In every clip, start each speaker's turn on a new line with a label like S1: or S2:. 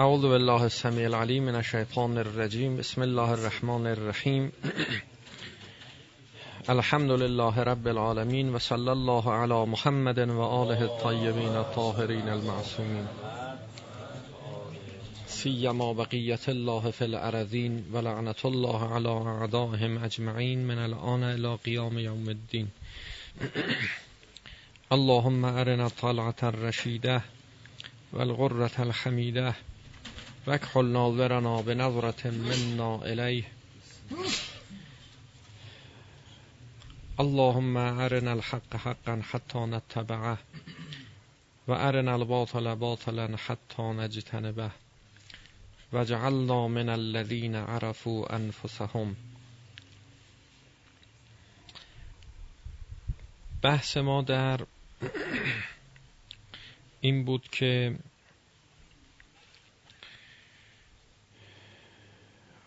S1: اعوذ بالله السمیع العلیم من الشیطان الرجیم بسم الله الرحمن الرحیم الحمد لله رب العالمین و صلی الله علی محمد و آله الطیبین الطاهرین المعصومین سیما بقیت الله فی الارضین و الله علی اعدائهم اجمعین من الان الى قیام یوم الدین اللهم ارنا الطلعة الرشیده والغرة الحمیده وکحل ناظرنا بنظرة منا الیه اللهم ارنا الحق حقا حتى نتبعه و ارنا الباطل باطلا حتى نجتنبه وجعلنا من الذين عرفوا انفسهم بحث ما در این بود که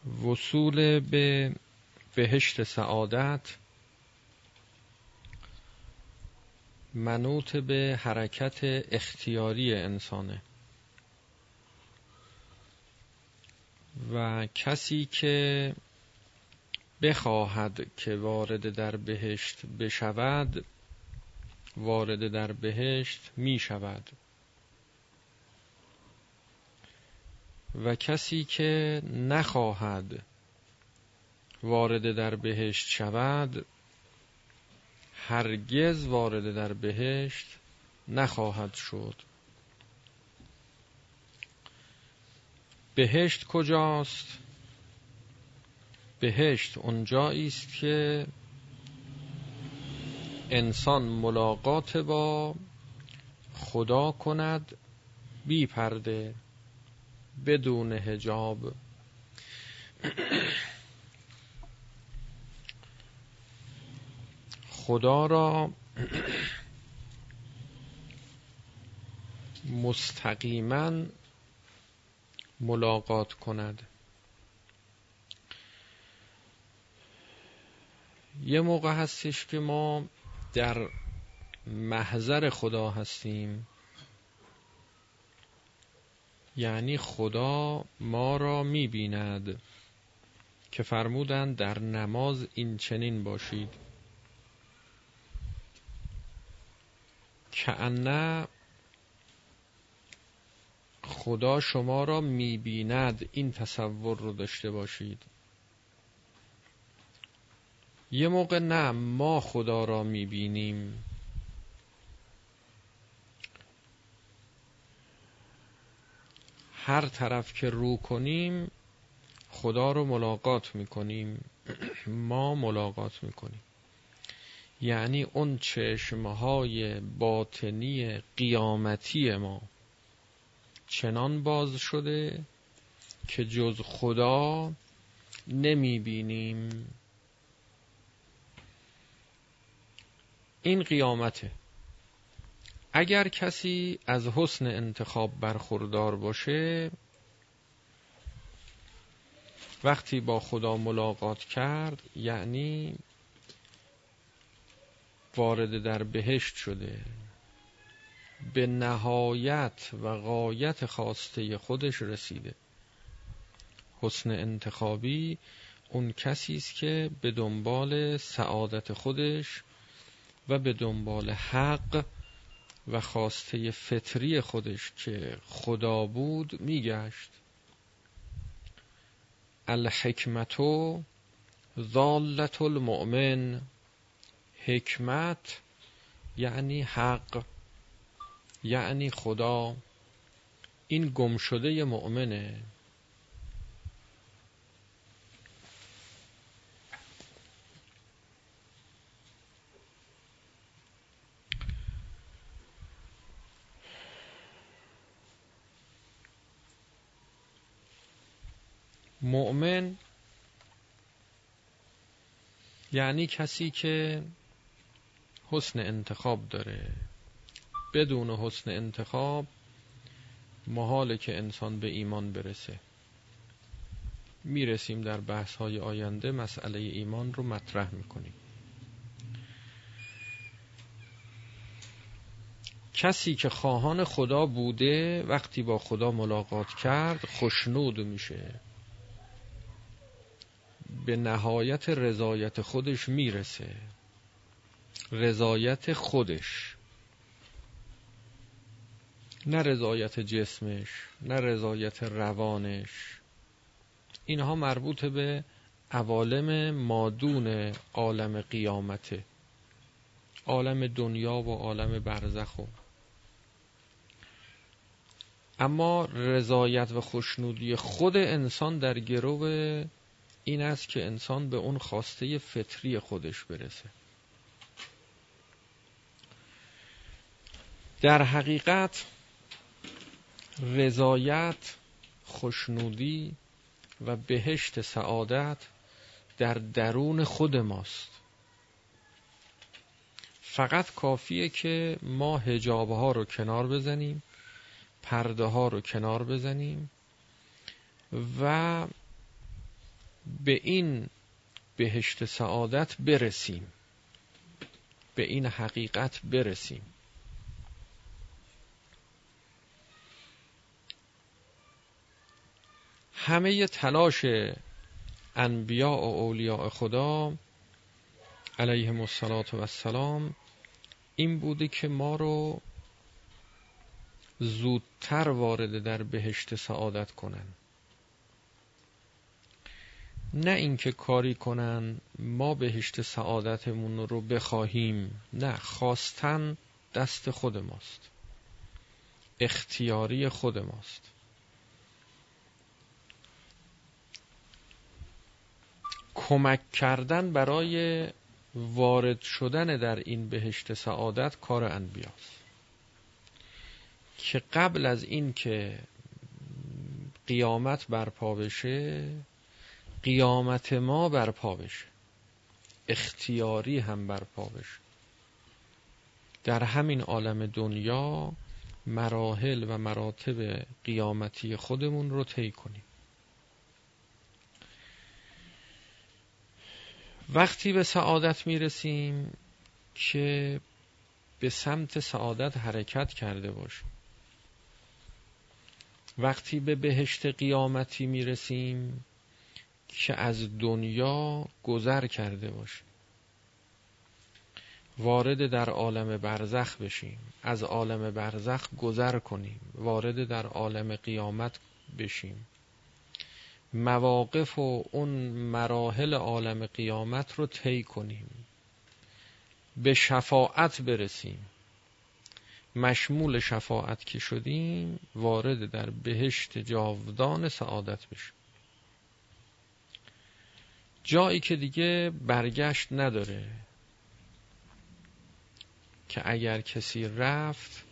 S1: وصول به بهشت سعادت منوط به حرکت اختیاری انسانه. و کسی که بخواهد که وارد در بهشت بشود وارد در بهشت می شود و کسی که نخواهد وارد در بهشت شود هرگز وارد در بهشت نخواهد شد. بهشت کجاست؟ بهشت اونجایی است که انسان ملاقات با خدا کند بی پرده بدون هجاب خدا را مستقیما ملاقات کند. یه موقع هستش که ما در محضر خدا هستیم. یعنی خدا ما را می‌بیند که فرمودند در نماز این چنین باشید. که خدا شما را می‌بیند این تصور رو داشته باشید. یه موقع نه ما خدا را می‌بینیم. هر طرف که رو کنیم خدا رو ملاقات می‌کنیم. ما ملاقات می‌کنیم. یعنی اون چشمهای باطنی قیامتی ما چنان باز شده که جز خدا نمی بینیم این قیامته. اگر کسی از حسن انتخاب برخوردار باشه وقتی با خدا ملاقات کرد یعنی وارد در بهشت شده. به نهایت و غایت خواسته خودش رسیده. حسن انتخابی اون کسی است که به دنبال سعادت خودش و به دنبال حق و خواسته فطری خودش که خدا بود میگشت. الحکمتو ضالت المؤمن حکمت یعنی حق یعنی خدا. این گمشده مؤمنه. مؤمن یعنی کسی که حسن انتخاب داره. بدون حسن انتخاب محاله که انسان به ایمان برسه. می‌رسیم در بحث های آینده مسئله ایمان رو مطرح می‌کنیم. کسی که خواهان خدا بوده وقتی با خدا ملاقات کرد خوشنود میشه. به نهایت رضایت خودش می‌رسه. رضایت خودش. نه رضایت جسمش نه رضایت روانش. اینها مربوط به عوالم مادون عالم قیامته عالم دنیا و عالم برزخ. و اما رضایت و خوشنودی خود انسان در گرو این است که انسان به اون خواسته فطری خودش برسه. در حقیقت رضایت خوشنودی و بهشت سعادت در درون خود ماست. فقط کافیه که ما هجاب ها رو کنار بزنیم پرده ها رو کنار بزنیم و به این بهشت سعادت برسیم. به این حقیقت برسیم. همه تلاش انبیاء و اولیاء خدا علیهم السلام این بوده که ما رو زودتر وارد در بهشت سعادت کنن. نه اینکه کاری کنن ما بهشت سعادتمون رو بخواهیم نه خواستن دست خود ماست. اختیاری خود ماست. کمک کردن برای وارد شدن در این بهشت سعادت کار انبیاست. که قبل از این که قیامت برپا بشه قیامت ما برپا بشه. اختیاری هم برپا بشه. در همین عالم دنیا مراحل و مراتب قیامتی خودمون رو طی کنیم. وقتی به سعادت می‌رسیم که به سمت سعادت حرکت کرده باشیم. وقتی به بهشت قیامتی می‌رسیم که از دنیا گذر کرده باشیم. وارد در عالم برزخ بشیم. از عالم برزخ گذر کنیم. وارد در عالم قیامت بشیم. مواقف و اون مراحل عالم قیامت رو طی کنیم. به شفاعت برسیم. مشمول شفاعت که شدیم وارد در بهشت جاودان سعادت بشیم. جایی که دیگه برگشت نداره. که اگر کسی رفت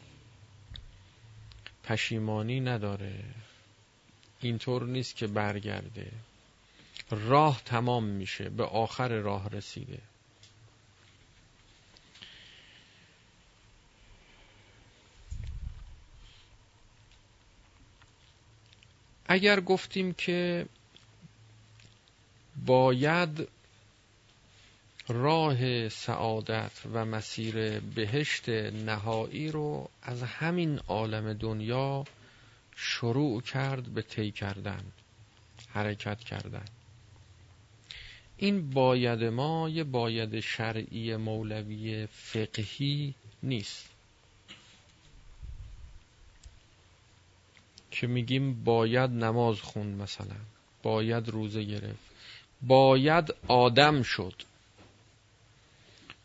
S1: پشیمانی نداره. اینطور نیست که برگرده. راه تمام میشه به آخر راه رسیده. اگر گفتیم که باید راه سعادت و مسیر بهشت نهایی رو از همین عالم دنیا شروع کرد به طی کردن حرکت کردن. این باید ما یه باید شرعی مولوی فقهی نیست. که میگیم باید نماز خون مثلا باید روزه گرفت. باید آدم شد.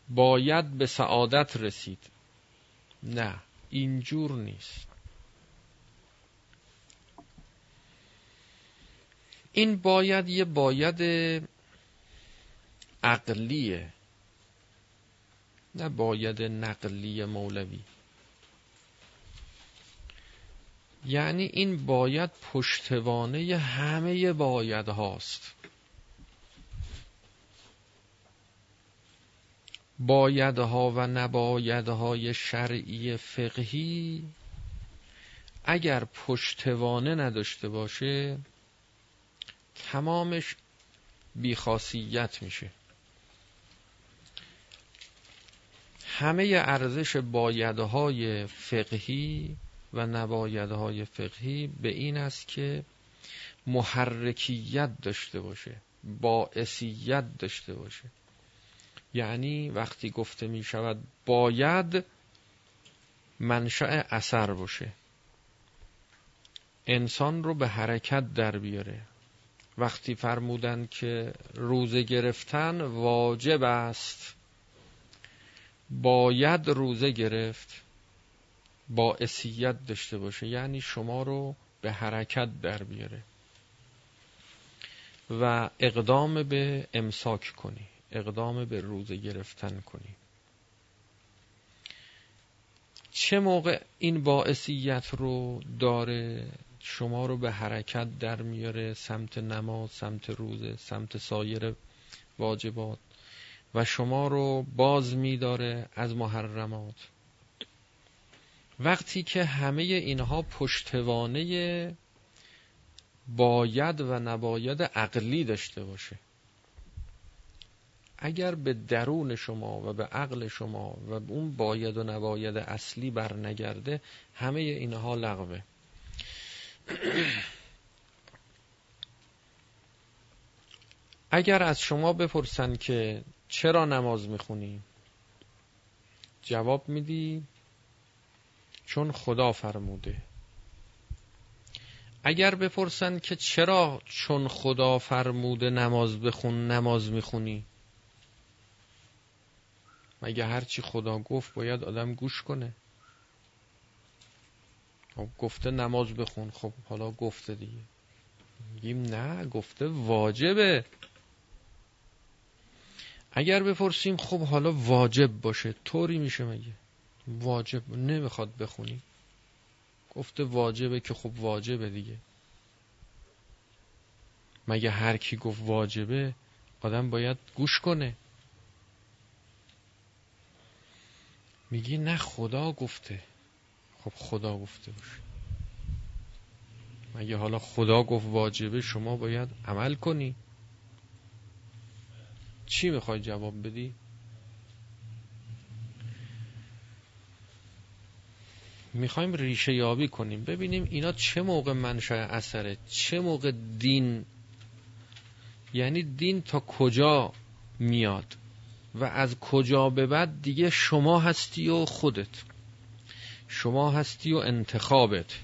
S1: باید به سعادت رسید. نه اینجور نیست. این باید یه باید عقلیه. نه باید نقلی مولوی. یعنی این باید پشتوانه همه باید هاست. بایدها و نبایدهای شرعی فقهی اگر پشتوانه نداشته باشه تمامش بیخاصیت میشه. همه ارزش بایدهای فقهی و نبایدهای فقهی به این است که محرکیت داشته باشه باعثیت داشته باشه. یعنی وقتی گفته می شود باید منشأ اثر باشه. انسان رو به حرکت در بیاره. وقتی فرمودن که روزه گرفتن واجب است. باید روزه گرفت باعثیت داشته باشه. یعنی شما رو به حرکت در بیاره. و اقدام به امساک کنی. اقدام به روزه گرفتن کنی. چه موقع این باعثیت رو داره شما رو به حرکت در میاره سمت نماز سمت روزه سمت سایر واجبات و شما رو باز میداره از محرمات؟ وقتی که همه اینها پشتوانه باید و نباید عقلی داشته باشه. اگر به درون شما و به عقل شما و اون باید و نباید اصلی بر نگرده همه اینها لغوه. اگر از شما بپرسن که چرا نماز می‌خونی؟ جواب میدی چون خدا فرموده. اگر بپرسن که چرا چون خدا فرموده نماز بخون نماز می‌خونی؟ مگه هرچی خدا گفت باید آدم گوش کنه؟ خب گفته نماز بخون خب حالا گفته دیگه. میگیم نه گفته واجبه. اگر بپرسیم خب حالا واجب باشه طوری میشه مگه؟ واجب نمی‌خواد بخونی. گفته واجبه که خب واجبه دیگه. مگه هر کی گفت واجبه آدم باید گوش کنه. میگی نه خدا گفته. خب خدا گفته باشه. مگه حالا خدا گفت واجبه؟ شما باید عمل کنی. چی می‌خوای جواب بدی؟ می‌خوایم ریشه یابی کنیم. ببینیم اینا چه موقع منشأ اثره؟ چه موقع دین؟ یعنی دین تا کجا میاد؟ و از کجا به بعد دیگه شما هستی و خودت. شما هستی و انتخابت.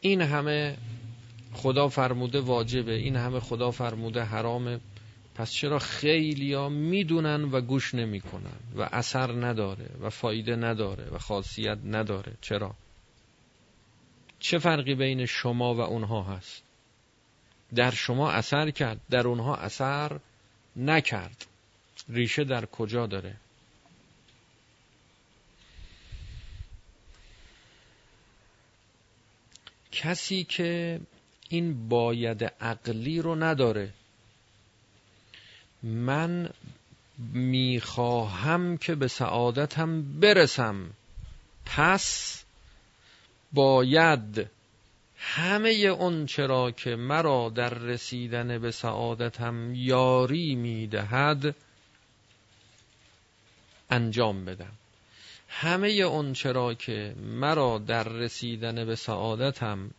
S1: این همه خدا فرموده واجبه این همه خدا فرموده حرامه. پس چرا خیلی ها می‌دونن و گوش نمی‌کنن و اثر نداره و فایده نداره و خاصیت نداره؟ چرا؟ چه فرقی بین شما و اونها هست؟ در شما اثر کرد در اونها اثر نکرد. ریشه در کجا داره؟ کسی که این باید عقلی رو نداره من می‌خواهم که به سعادتم برسم. پس باید همه اون چرا که مرا در رسیدن به سعادتم یاری می‌دهد انجام بدم. همه اون چرا که مرا در رسیدن به سعادتم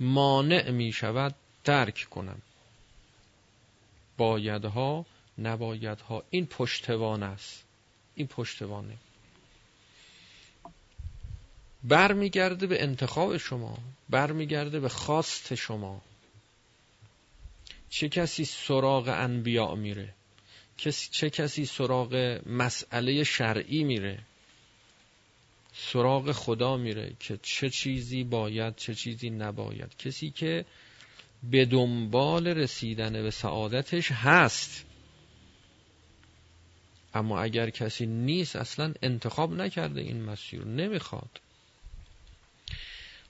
S1: مانع می شود ترک کنم. بایدها نبایدها این پشتوان است. این پشتوانه. برمیگرده به انتخاب شما برمیگرده به خواست شما. چه کسی سراغ انبیاء میره؟ چه کسی سراغ مسئله شرعی میره؟ سراغ خدا میره که چه چیزی باید چه چیزی نباید. کسی که به دنبال رسیدن به سعادتش هست. اما اگر کسی نیست اصلا انتخاب نکرده این مسیر نمی‌خواد.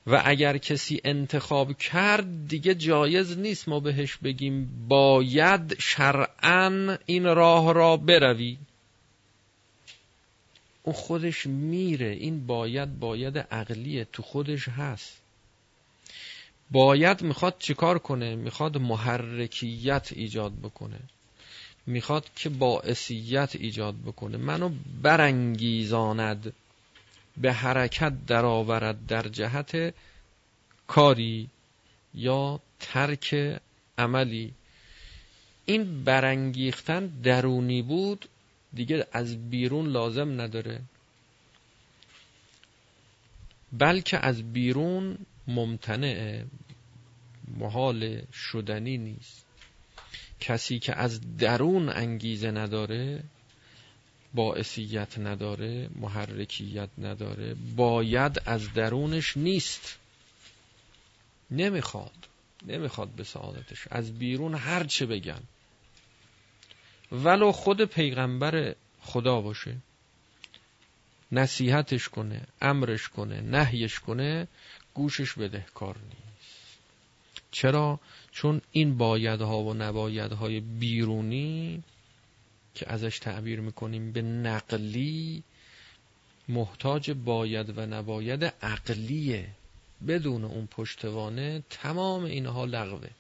S1: و اگر کسی انتخاب کرد دیگه جایز نیست ما بهش بگیم باید شرعا این راه را بروی. اون خودش میره. این باید باید عقلیه. تو خودش هست. باید می‌خواد چیکار کنه؟ می‌خواد محرکیت ایجاد بکنه. می‌خواد که باعثیت ایجاد بکنه. منو برانگیزاند. به حرکت درآورد در جهت کاری یا ترک عملی. این برانگیختن درونی بود دیگه از بیرون لازم نداره. بلکه از بیرون ممتنع محال شدنی نیست. کسی که از درون انگیزه نداره باعثیت نداره محرکیت نداره باید از درونش نیست. نمی‌خواد نمی‌خواد به سعادتش. از بیرون هر چه بگن. ولو خود پیغمبر خدا باشه. نصیحتش کنه امرش کنه نهیش کنه گوشش بدهکار نیست. چرا؟ چون این بایدها و نبایدهای بیرونی که ازش تعبیر می‌کنیم به نقلی محتاج باید و نباید عقلیه بدون اون پشتوانه تمام اینها لغوه.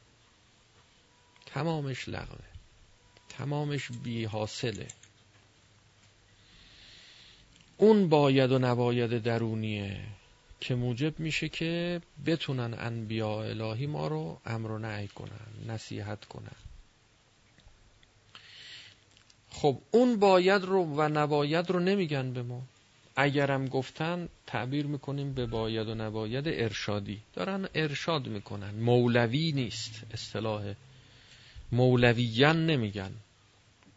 S1: تمامش لغوه. تمامش بی حاصله اون باید و نباید درونیه که موجب میشه که بتونن انبیاء الهی ما رو امر و نهی کنن نصیحت کنن. خب اون باید رو و نباید رو نمیگن به ما. اگرم گفتن تعبیر می‌کنیم به باید و نباید ارشادی. دارن ارشاد می‌کنن. مولوی نیست. اصطلاح مولویان نمیگن.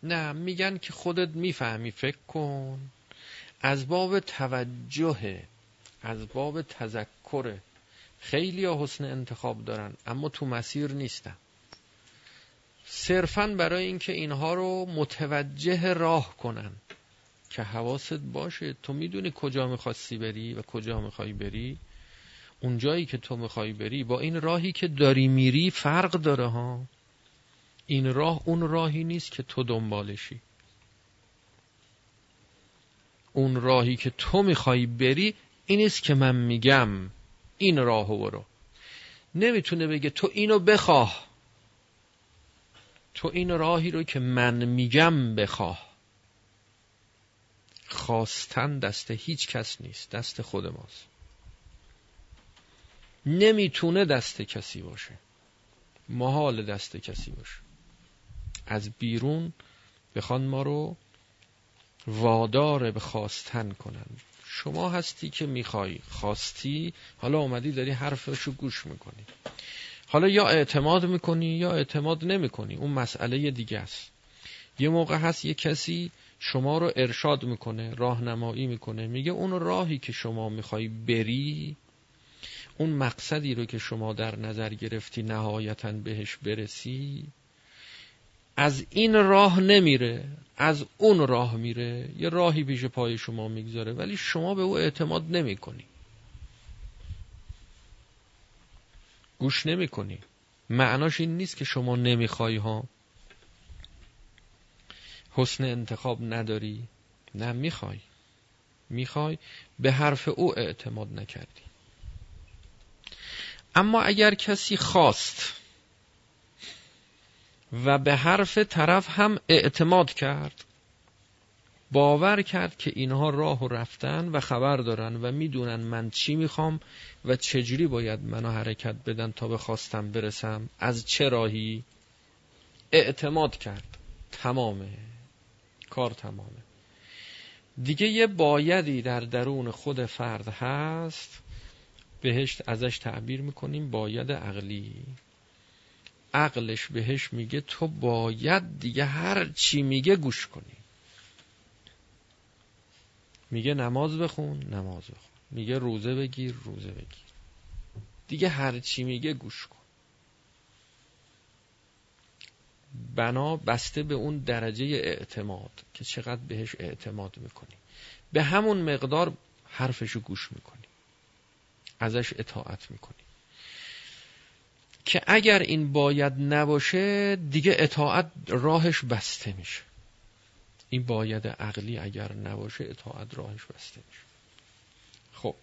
S1: نه میگن که خودت می‌فهمی فکر کن. از باب توجه از باب تذکر. خیلی حسن انتخاب دارن اما تو مسیر نیستن. صرفا برای اینکه اینها رو متوجه راه کنن که حواست باشه. تو می‌دونی کجا می‌خواستی بری و کجا می‌خوای بری. اون جایی که تو می‌خوای بری با این راهی که داری میری فرق داره ها. این راه اون راهی نیست که تو دنبالشی. اون راهی که تو می‌خوای بری این که من میگم این راهو برو. نمی‌تونه بگه تو اینو بخواه. تو این راهی رو که من میگم بخواه. خواستن دست هیچ کس نیست دست خود ماست. نمی‌تونه دست کسی باشه. محال دست کسی باشه. از بیرون بخوان ما رو وادار به خواستن کنن. شما هستی که می‌خوای خواستی حالا اومدی داری حرفشو گوش می‌کنی. حالا یا اعتماد می‌کنی یا اعتماد نمی‌کنی. اون مسئله دیگه است. یه موقع هست یه کسی شما رو ارشاد می‌کنه راهنمایی می‌کنه. میگه اون راهی که شما می‌خوای بری اون مقصدی رو که شما در نظر گرفتی نهایتا بهش برسی از این راه نمیره از اون راه میره. یه راهی پیش پای شما می‌گذاره ولی شما به او اعتماد نمی کنی گوش نمی کنی معناش این نیست که شما نمی‌خوای ها. حسن انتخاب نداری. نه می‌خوای. می‌خوای به حرف او اعتماد نکردی. اما اگر کسی خواست و به حرف طرف هم اعتماد کرد باور کرد که اینها راه و رفتن و خبر دارن و می‌دونن من چی می‌خوام و چجوری باید منو حرکت بدن تا به خواستم برسم. از چه راهی؟ اعتماد کرد. تمامه. کار تمامه. دیگه یه بایدی در درون خود فرد هست. بهش ازش تعبیر می‌کنیم باید عقلی. عقلش بهش میگه تو باید دیگه هر چی میگه گوش کنی. میگه نماز بخون نماز بخون. میگه روزه بگیر روزه بگیر. دیگه هر چی میگه گوش کن. بنا بسته به اون درجه اعتماد که چقدر بهش اعتماد می‌کنی. به همون مقدار حرفشو گوش می‌کنی. ازش اطاعت می‌کنی. که اگر این باید نباشه دیگه اطاعت راهش بسته میشه. این باید عقلی اگر نباشه اطاعت راهش بسته میشه. خب.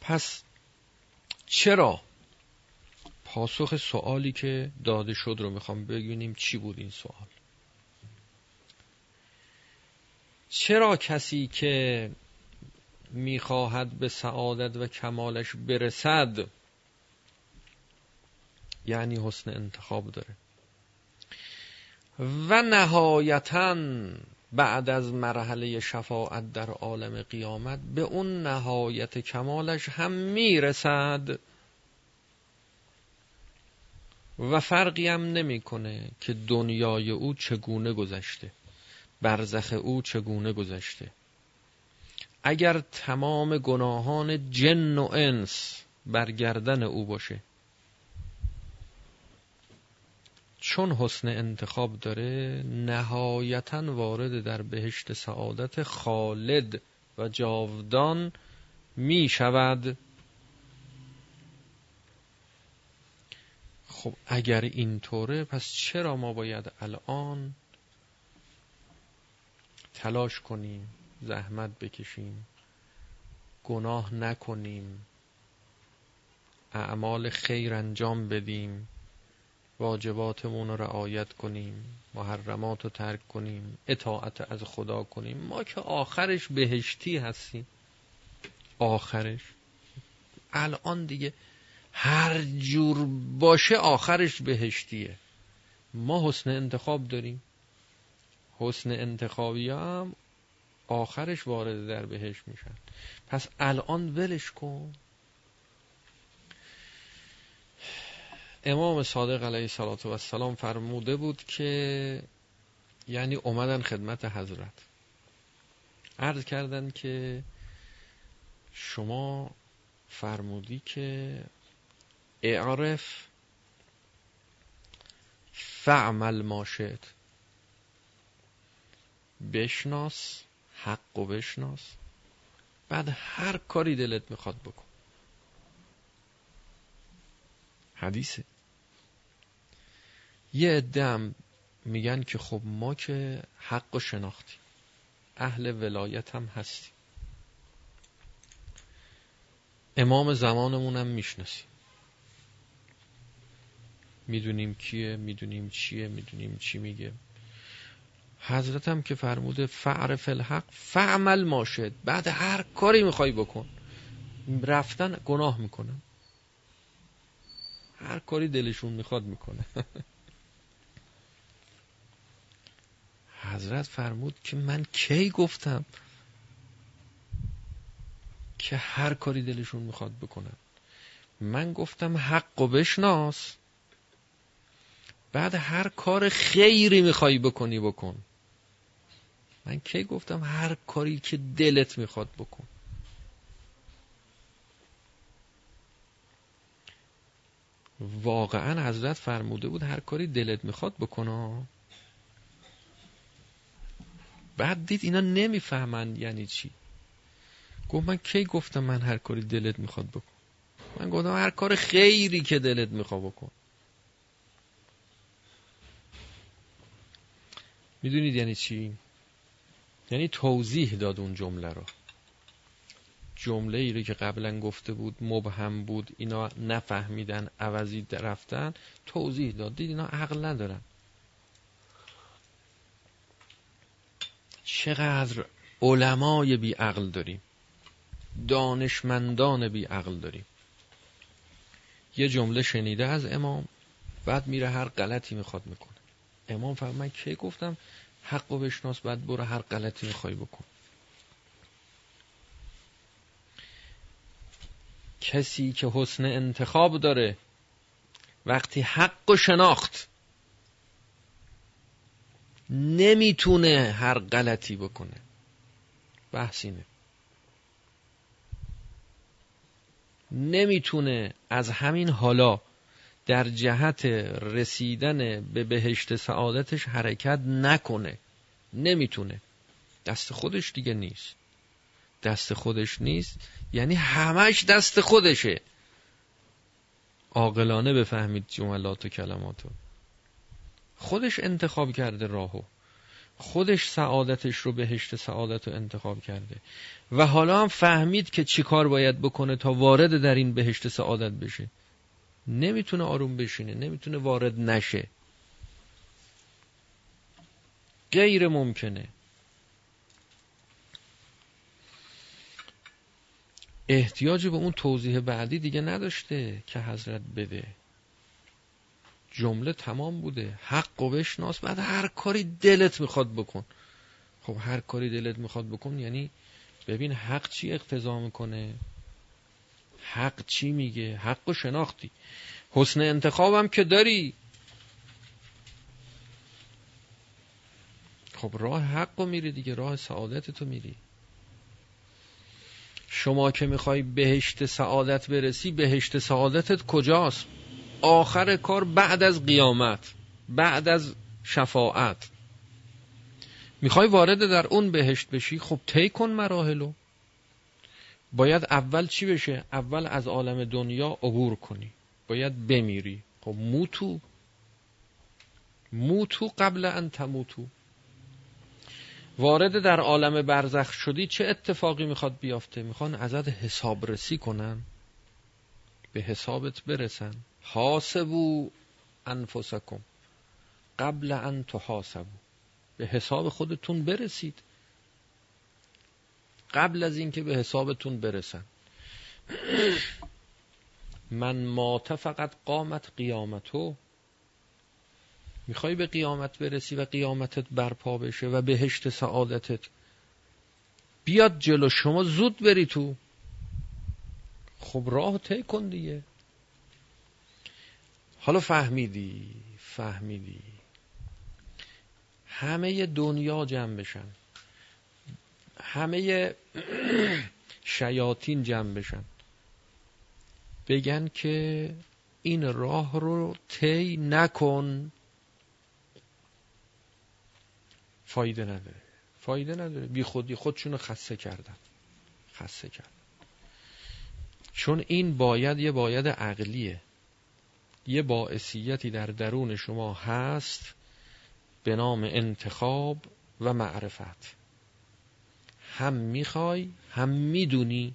S1: پس چرا پاسخ سوالی که داده شد رو می‌خوام ببینیم چی بود این سوال؟ چرا کسی که می‌خواهد به سعادت و کمالش برسد یعنی حسن انتخاب داره. و نهایتا بعد از مرحله شفاعت در عالم قیامت به اون نهایت کمالش هم می‌رسد و فرقی هم نمی‌کنه که دنیای او چگونه گذشته برزخ او چگونه گذشته. اگر تمام گناهان جن و انس برگردن او باشه چون حسن انتخاب داره نهایتا وارد در بهشت سعادت خالد و جاودان می شود خب اگر اینطوره پس چرا ما باید الان تلاش کنیم زحمت بکشیم گناه نکنیم اعمال خیر انجام بدیم؟ واجباتمون رو رعایت کنیم محرمات رو ترک کنیم اطاعت از خدا کنیم. ما که آخرش بهشتی هستیم. آخرش. الان دیگه هر جور باشه آخرش بهشتیه. ما حسن انتخاب داریم. حسن انتخابی هم آخرش وارد در بهشت میشن. پس الان ولش کن. امام صادق علیه و السلام فرموده بود که یعنی اومدن خدمت حضرت. عرض کردن که شما فرمودی که اعرف فعمل ماشد بشناس حق و بشناس. بعد هر کاری دلت می‌خواد بکن. حدیثه. یه ادم میگن که خب ما که حق و شناختیم. اهل ولایت هم هستیم. امام زمانمون هم می‌شناسیم. می‌دونیم کیه می‌دونیم چیه می‌دونیم چی میگه. حضرت هم که فرموده فعرف الحق فعمل ماشد بعد هر کاری می‌خوای بکن. رفتن گناه می‌کنن. هر کاری دلشون می‌خواد می‌کنه. حضرت فرمود که من کی گفتم که هر کاری دلشون می‌خواد بکنن. من گفتم حق و بشناس. بعد هر کار خیری می‌خوای بکنی بکن. من کی گفتم هر کاری که دلت می‌خواد بکن. واقعا حضرت فرموده بود هر کاری دلت می‌خواد بکنه بعد دید اینا نمی‌فهمن یعنی چی. گفت من کی گفتم من هر کاری دلت می‌خواد بکن؟ من گفتم هر کار خیری که دلت می‌خواد بکن. می‌دونید یعنی چی؟ یعنی توضیح داد اون جمله رو. جمله ای رو که قبلا گفته بود مبهم بود اینا نفهمیدن عوضی رفتن توضیح داد. دید اینا عقل ندارن. چقدر علمای بی عقل داریم. دانشمندان بی عقل داریم. یه جمله شنیده از امام بعد میره هر غلطی می‌خواد می‌کنه. امام فرمود من کی گفتم؟ حق و بشناس بعد برو هر غلطی می‌خوای بکن. کسی که حسن انتخاب داره وقتی حق و شناخت نمی‌تونه هر غلطی بکنه. بحثینه نمی‌تونه از همین حالا در جهت رسیدن به بهشت سعادتش حرکت نکنه. نمی‌تونه. دست خودش دیگه نیست. دست خودش نیست یعنی همش دست خودشه. عاقلانه بفهمید جملات و کلماتو خودش انتخاب کرده راهو. خودش سعادتش رو بهشت سعادت رو انتخاب کرده. و حالا هم فهمید که چی کار باید بکنه تا وارد در این بهشت سعادت بشه. نمی‌تونه آروم بشینه نمی‌تونه وارد نشه. غیر ممکنه. احتیاج به اون توضیح بعدی دیگه نداشته که حضرت بده. جمله تمام بوده. حق و بشناس. بعد هر کاری دلت می‌خواد بکن. خب هر کاری دلت می‌خواد بکن یعنی ببین حق چی اقتضا می‌کنه؟ حق چی میگه؟ حق و شناختی. حسن انتخابم که داری. خب راه حق رو میری دیگه راه سعادت تو میری. شما که می‌خوای بهشت سعادت برسی بهشت سعادتت کجاست؟ آخر کار بعد از قیامت بعد از شفاعت. می‌خوای وارد در اون بهشت بشی؟ خب طی کن مراحلو باید اول چی بشه؟ اول از عالم دنیا عبور کنی. باید بمیری. خب موتو. موتو قبل ان تموتو. وارد در عالم برزخ شدی چه اتفاقی می‌خواد بیافته؟ می‌خوان ازت حسابرسی کنن به حسابت برسن. حاسبو انفسکم. قبل ان تحاسبو به حساب خودتون برسید. قبل از اینکه به حسابتون برسن. من مات فقط قامت قیامتو می‌خوای به قیامت برسی و قیامتت برپا بشه و بهشت سعادتت. بیاد جلو شما زود بری تو. خب راه طی کن دیگه. حالا فهمیدی فهمیدی. همه دنیا جمع بشن. همه شیاطین جمع بشن. بگن که این راه رو طی نکن. فایده نداره. فایده نداره. بی خودی خودشون خسته کردن. خسته کردن. چون این باید یه باید عقلیه. یه باعثیتی در درون شما هست به نام انتخاب و معرفت. هم می‌خوای هم می‌دونی.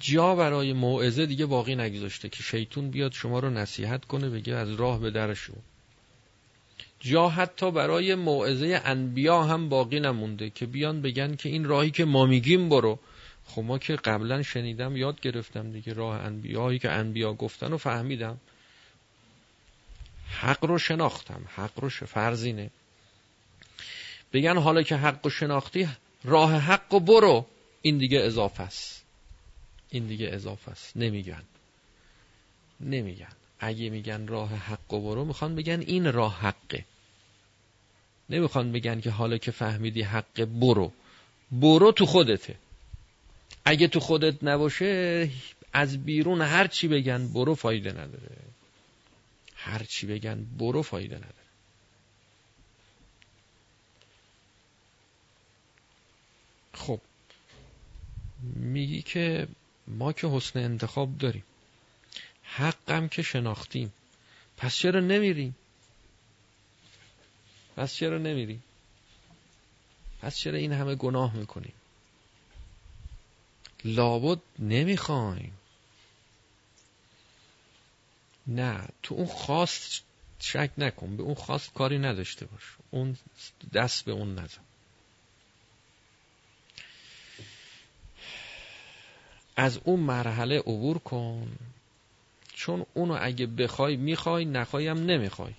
S1: جا برای موعظه دیگه باقی نگذاشته که شیطون بیاد شما رو نصیحت کنه بگه از راه به درشون. جا حتی برای موعظه انبیا هم باقی نمونده که بیان بگن که این راهی که ما میگیم برو. خب ما که قبلا شنیدم یاد گرفتم دیگه راه انبیایی که انبیا گفتن و فهمیدم. حق رو شناختم حق رو فرزینه بگن حالا که حق رو شناختی راه حق رو برو. این دیگه اضافه است. این دیگه اضافه است. نمیگن. نمیگن. اگه میگن راه حق رو برو می‌خوان بگن این راه حقه. نمی‌خوان بگن که حالا که فهمیدی حق برو. برو تو خودته. اگه تو خودت نباشه از بیرون هر چی بگن برو فایده نداره. هر چی بگن برو فایده نداره. خب میگی که ما که حسن انتخاب داریم حقم که شناختیم پس چرا نمیریم؟ پس چرا نمیریم پس چرا این همه گناه می‌کنیم لابد نمی‌خوایم نه تو اون خواست شک نکن به اون خواست کاری نداشته باش. اون دست به اون نزن. از اون مرحله عبور کن. چون اونو اگه بخوای می‌خوای نخوایم نمی‌خوای.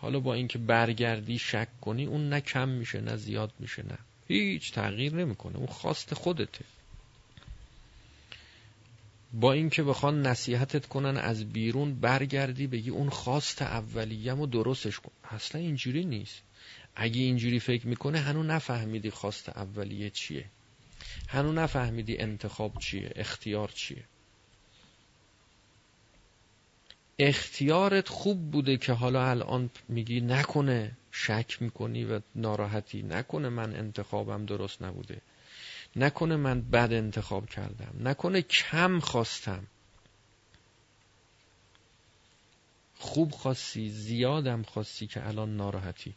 S1: حالا با اینکه برگردی شک کنی اون نه کم میشه نه زیاد میشه نه. هیچ تغییر نمی‌کنه. اون خواست خودته. با اینکه بخوان نصیحتت کنن از بیرون برگردی بگی اون خواست اولیه‌مو درستش کن. اصلا اینجوری نیست. اگه اینجوری فکر می‌کنه هنو نفهمیدی خواست اولیه چیه. هنو نفهمیدی انتخاب چیه اختیار چیه. اختیارت خوب بوده که حالا الان میگی نکنه شک می‌کنی و ناراحتی نکنه من انتخابم درست نبوده. نکنه من بد انتخاب کردم. نکنه کم خواستم. خوب خواستی زیادم خواستی که الان ناراحتی.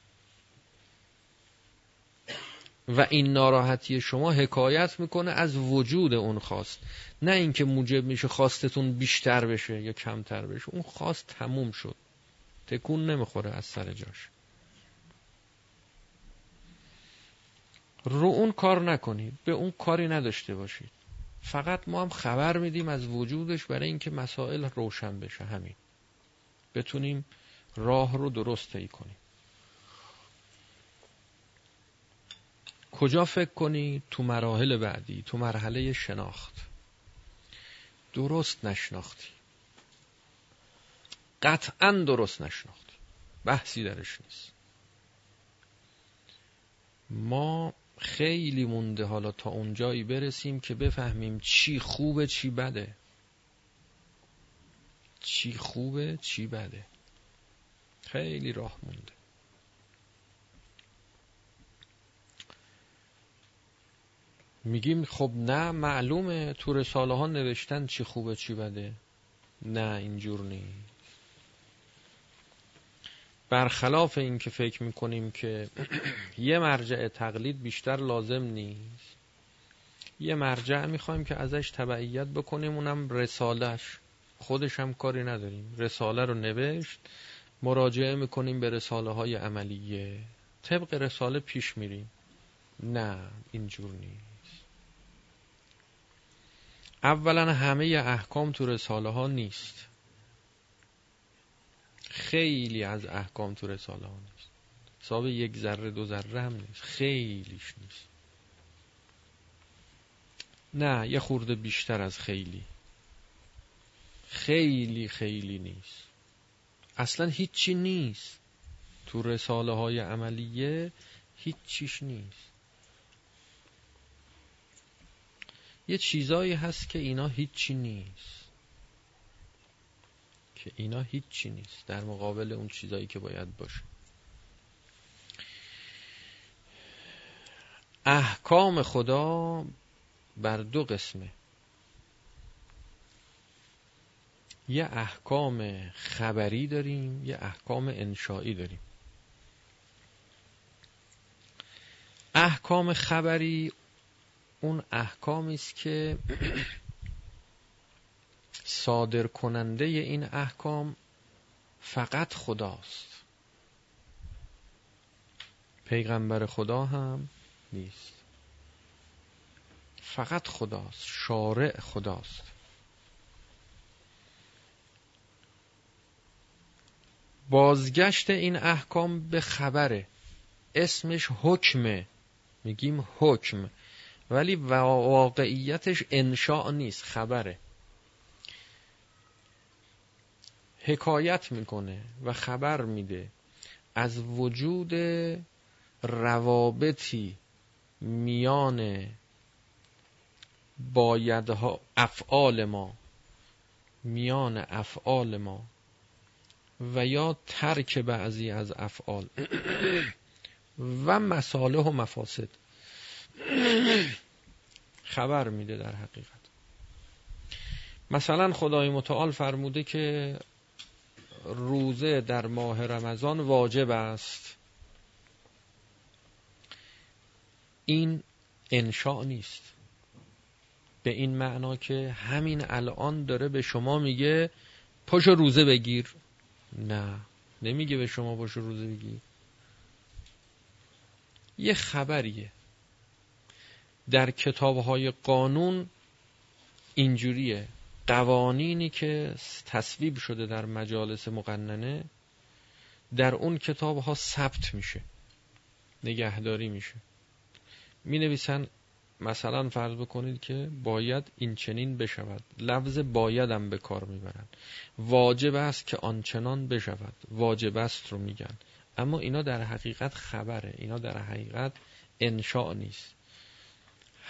S1: و این ناراحتی شما حکایت می‌کنه از وجود اون خواست. نه اینکه موجب میشه خواستتون بیشتر بشه یا کمتر بشه. اون خواست تموم شد. تکون نمی‌خوره از سر جاش. رو اون کار نکنید. به اون کاری نداشته باشید. فقط ما هم خبر میدیم از وجودش برای اینکه مسائل روشن بشه. همین. بتونیم راه رو درست طی کنیم. کجا فکر کنی تو مراحل بعدی تو مرحله شناخت؟ درست نشناختی. قطعا درست نشناختی. بحثی درش نیست. ما خیلی مونده حالا تا اونجایی برسیم که بفهمیم چی خوبه چی بده. چی خوبه چی بده. خیلی راه مونده. میگیم خب نه معلومه تو رساله ها نوشتن چی خوبه چی بده. نه اینجور نیست. برخلاف این که فکر می‌کنیم که یه مرجع تقلید بیشتر لازم نیست یه مرجع می‌خوایم که ازش تبعیت بکنیم اونم رسالش خودش هم کاری نداریم. رساله رو نوشت مراجعه می‌کنیم به رساله های عملیه. طبق رساله پیش میریم. نه اینجور نیست. اولا همه احکام تو رساله ها نیست. خیلی از احکام تو رساله ها نیست. حساب یک ذره دو ذره هم نیست. خیلیش نیست. نه یه خورده بیشتر از خیلی. خیلی خیلی نیست. اصلا هیچی نیست. تو رساله های عملیه هیچیش نیست. یه چیزایی هست که اینا هیچی نیست. که اینا هیچی نیست. در مقابل اون چیزایی که باید باشه. احکام خدا بر دو قسمه. یه احکام خبری داریم یه احکام انشایی داریم. احکام خبری اون احکامی است که صادر کننده این احکام فقط خداست. پیغمبر خدا هم نیست. فقط خداست شارع خداست. بازگشت این احکام به خبره. اسمش حکمه. میگیم حکم. ولی واقعیتش انشاء نیست خبره. حکایت می‌کنه و خبر میده. از وجود روابطی میان بایدها افعال ما میان افعال ما و یا ترک بعضی از افعال و مصالح و مفاسد. خبر میده در حقیقت. مثلا خدای متعال فرموده که روزه در ماه رمضان واجب است. این انشاء نیست. به این معنا که همین الان داره به شما میگه پشو روزه بگیر. نه نمیگه به شما پشو روزه بگیر. یه خبریه. در کتابهای قانون اینجوریه. قوانینی که تصویب شده در مجالس مقننه در اون کتاب ها ثبت میشه. نگهداری میشه. می نویسن مثلا فرض بکنید که باید این چنین بشود. لفظ بایدم به کار می‌برن. واجب است که آنچنان بشود. واجب است رو میگن. اما اینا در حقیقت خبره. اینا در حقیقت انشاء نیست.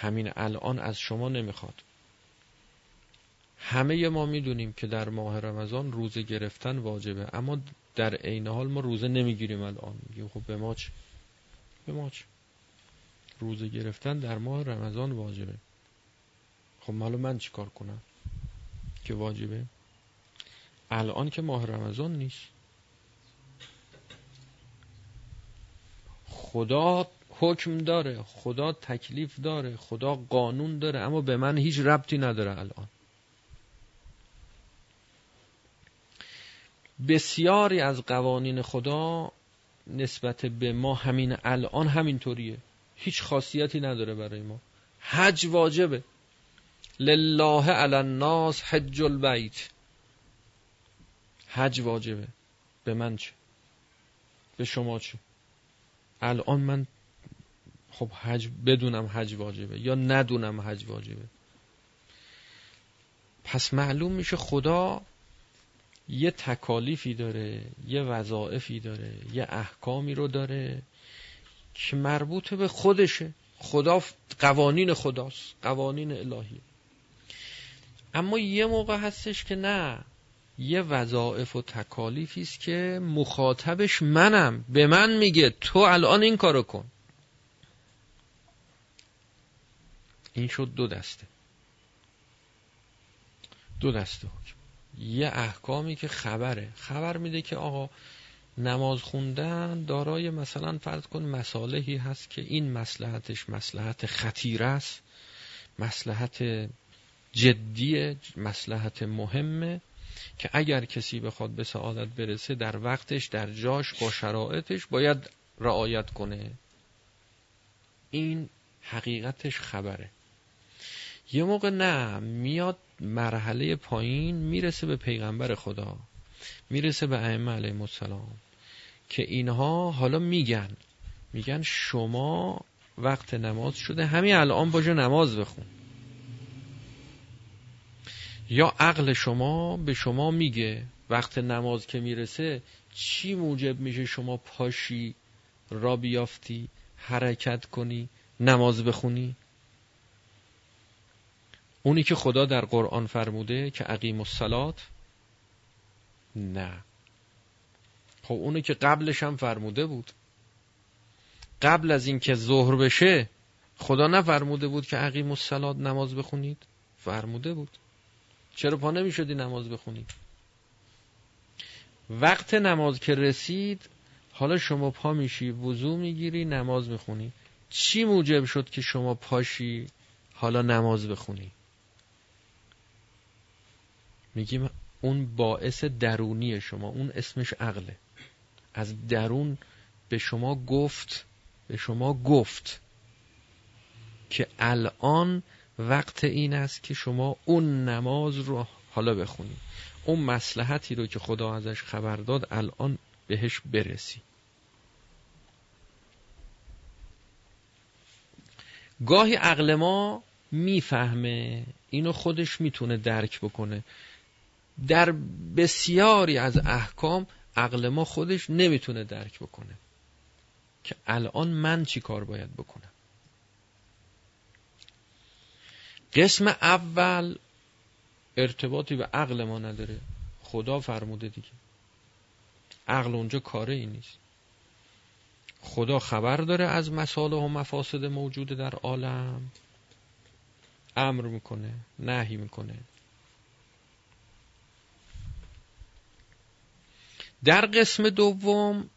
S1: همین الان از شما نمی‌خواد. همه ما می‌دونیم که در ماه رمضان روزه گرفتن واجبه اما در عین حال ما روزه نمی‌گیریم الان. میگیم خب به ما چه به ما روزه گرفتن در ماه رمضان واجبه. خب حالا من چیکار کنم که واجبه؟ الان که ماه رمضان نیست. خدا حکم داره خدا تکلیف داره خدا قانون داره اما به من هیچ ربطی نداره الان. بسیاری از قوانین خدا نسبت به ما همین الان همینطوریه. هیچ خاصیتی نداره برای ما. حج واجبه. لله علی الناس حج البیت. حج واجبه. به من چه؟ به شما چه؟ الان من خب حج بدونم حج واجبه یا ندونم حج واجبه. پس معلوم میشه خدا یه تکالیفی داره یه وظائفی داره یه احکامی رو داره که مربوط به خودشه. خدا قوانین خداست قوانین الهی اما یه موقع هستش که نه یه وظائف و تکالیفی است که مخاطبش منم به من میگه تو الان این کارو کن. این شد دو دسته. دو دسته حکم. یه احکامی که خبره. خبر میده که آقا نماز خوندن دارای مثلا فرض کن مصالحی هست که این مسلحتش مسلحت خطیر است مسلحت جدی مسلحت مهمه که اگر کسی بخواد به سعادت برسه در وقتش در جاش با شرایطش باید رعایت کنه. این حقیقتش خبره. یه موقع نه میاد مرحله پایین می‌رسه به پیغمبر خدا می‌رسه به ائمه علیهم السلام که اینها حالا میگن. میگن شما وقت نماز شده همین الان باشه نماز بخون. یا عقل شما به شما میگه وقت نماز که می‌رسه چی موجب میشه شما پاشی را بیافتی حرکت کنی نماز بخونی؟ اونی که خدا در قرآن فرموده که عقیم الصلات؟ نه. خب اونی که قبلش هم فرموده بود. قبل از اینکه ظهر بشه خدا نفرموده بود که عقیم الصلات نماز بخونید؟ فرموده بود. چرا پا نمی شدی نماز بخونید وقت نماز که رسید حالا شما پا میشی وضو می‌گیری نماز می‌خونی. چی موجب شد که شما پاشی حالا نماز بخونی؟ میگیم اون باعث درونی شما اون اسمش عقله. از درون به شما گفت به شما گفت که الان وقت این است که شما اون نماز رو حالا بخونید اون مسلحتی رو که خدا ازش خبر داد الان بهش برسی. گاهی عقل ما می‌فهمه اینو خودش می‌تونه درک بکنه. در بسیاری از احکام عقل ما خودش نمی‌تونه درک بکنه. که الان من چی کار باید بکنم؟ قسم اول ارتباطی به عقل ما نداره. خدا فرموده دیگه. عقل اونجا کاره ای نیست. خدا خبر داره از مساله و مفاسد موجود در عالم. امر می‌کنه نهی می‌کنه. در قسم دوم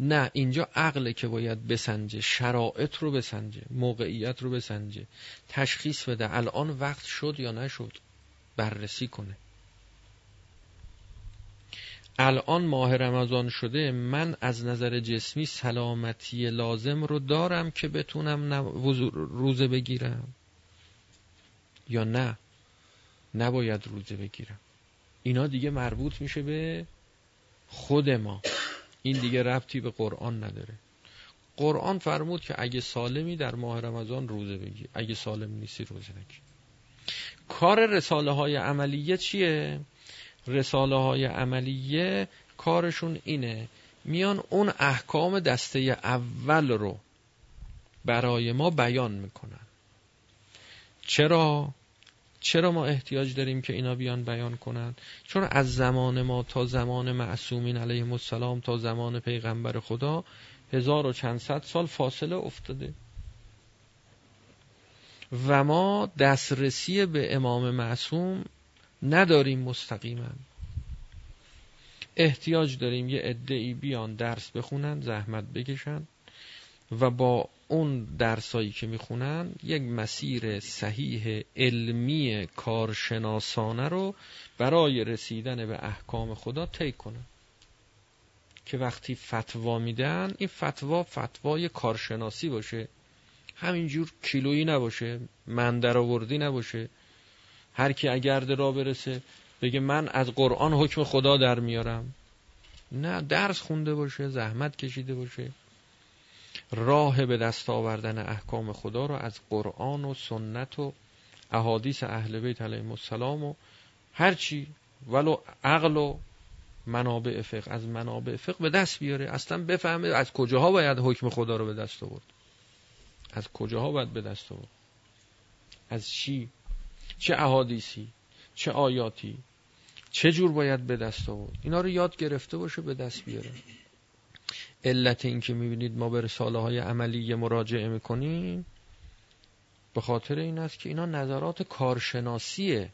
S1: نه اینجا عقل که باید بسنجه شرایط رو بسنجه موقعیت رو بسنجه. تشخیص بده الان وقت شد یا نشد بررسی کنه. الان ماه رمضان شده من از نظر جسمی سلامتی لازم رو دارم که بتونم روزه بگیرم. یا نه نباید روزه بگیرم. اینا دیگه مربوط میشه به خود ما. این دیگه ربطی به قرآن نداره. قرآن فرمود که اگه سالمی در ماه رمضان روزه بگی. اگه سالم نیستی روزه نگی. کار رساله های عملیه چیه؟ رساله های عملیه کارشون اینه. میان اون احکام دسته اول رو برای ما بیان می‌کنن. چرا؟ چرا ما احتیاج داریم که اینا بیان بیان کنند چون از زمان ما تا زمان معصومین علیهم السلام تا زمان پیغمبر خدا هزار و چند صد سال فاصله افتاده. و ما دسترسی به امام معصوم نداریم مستقیما. احتیاج داریم یه عده بیان درس بخونن زحمت بکشن. و با اون درسایی که می‌خونن یک مسیر صحیح علمی کارشناسانه رو برای رسیدن به احکام خدا طی کنن. که وقتی فتوا میدن این فتوا فتوای کارشناسی باشه. همینجور کیلویی نباشه من در آوردی نباشه. هر کی اگر را برسه بگه من از قرآن حکم خدا در میارم. نه درس خونده باشه زحمت کشیده باشه. راه به دست آوردن احکام خدا رو از قرآن و سنت و احادیث اهل بیت علیهم السلام و هرچی ولو عقل و منابع فقه. از منابع فقه به دست بیاره. اصلا بفهمه از کجاها باید حکم خدا رو به دست آورد. از کجاها باید به دست آورد؟ از چی؟ چه احادیثی؟ چه آیاتی؟ چه جور باید به دست آورد؟ اینا رو یاد گرفته باشه به دست بیاره. علت این که می‌بینید ما به رساله های عملی مراجعه می‌کنیم به خاطر این است که اینا نظرات کارشناسیه.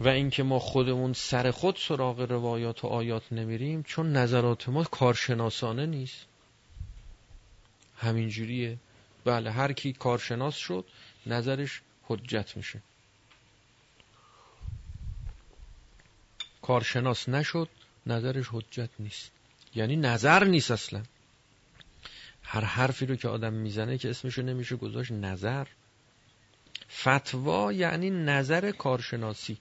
S1: و اینکه ما خودمون سر خود سراغ روایات و آیات نمیریم چون نظرات ما کارشناسانه نیست. همینجوریه. بله هر کی کارشناس شد نظرش حجت میشه. کارشناس نشد نظرش حجت نیست. یعنی نظر نیست اصلا. هر حرفی رو که آدم می‌زنه که اسمشو نمیشه گذاشت نظر. فتوا یعنی نظر کارشناسی.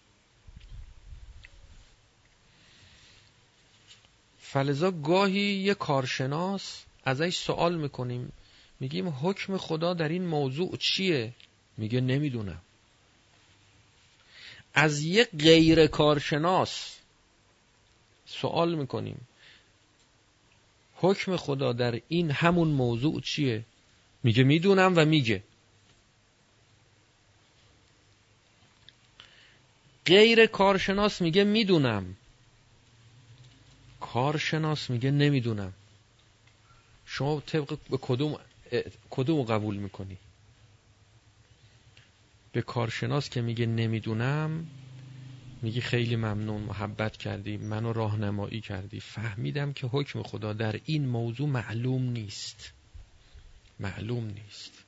S1: فلزا گاهی یه کارشناس ازش سوال می‌کنیم. میگیم حکم خدا در این موضوع چیه؟ میگه نمی‌دونم. از یه غیر کارشناس سوال می‌کنیم. حکم خدا در این همون موضوع چیه؟ میگه می‌دونم و میگه. غیر کارشناس میگه می‌دونم. کارشناس میگه نمی‌دونم. شما طبق به کدوم کدوم قبول می‌کنی؟ به کارشناس که میگه نمی‌دونم میگی خیلی ممنون محبت کردی منو راهنمایی کردی. فهمیدم که حکم خدا در این موضوع معلوم نیست. معلوم نیست.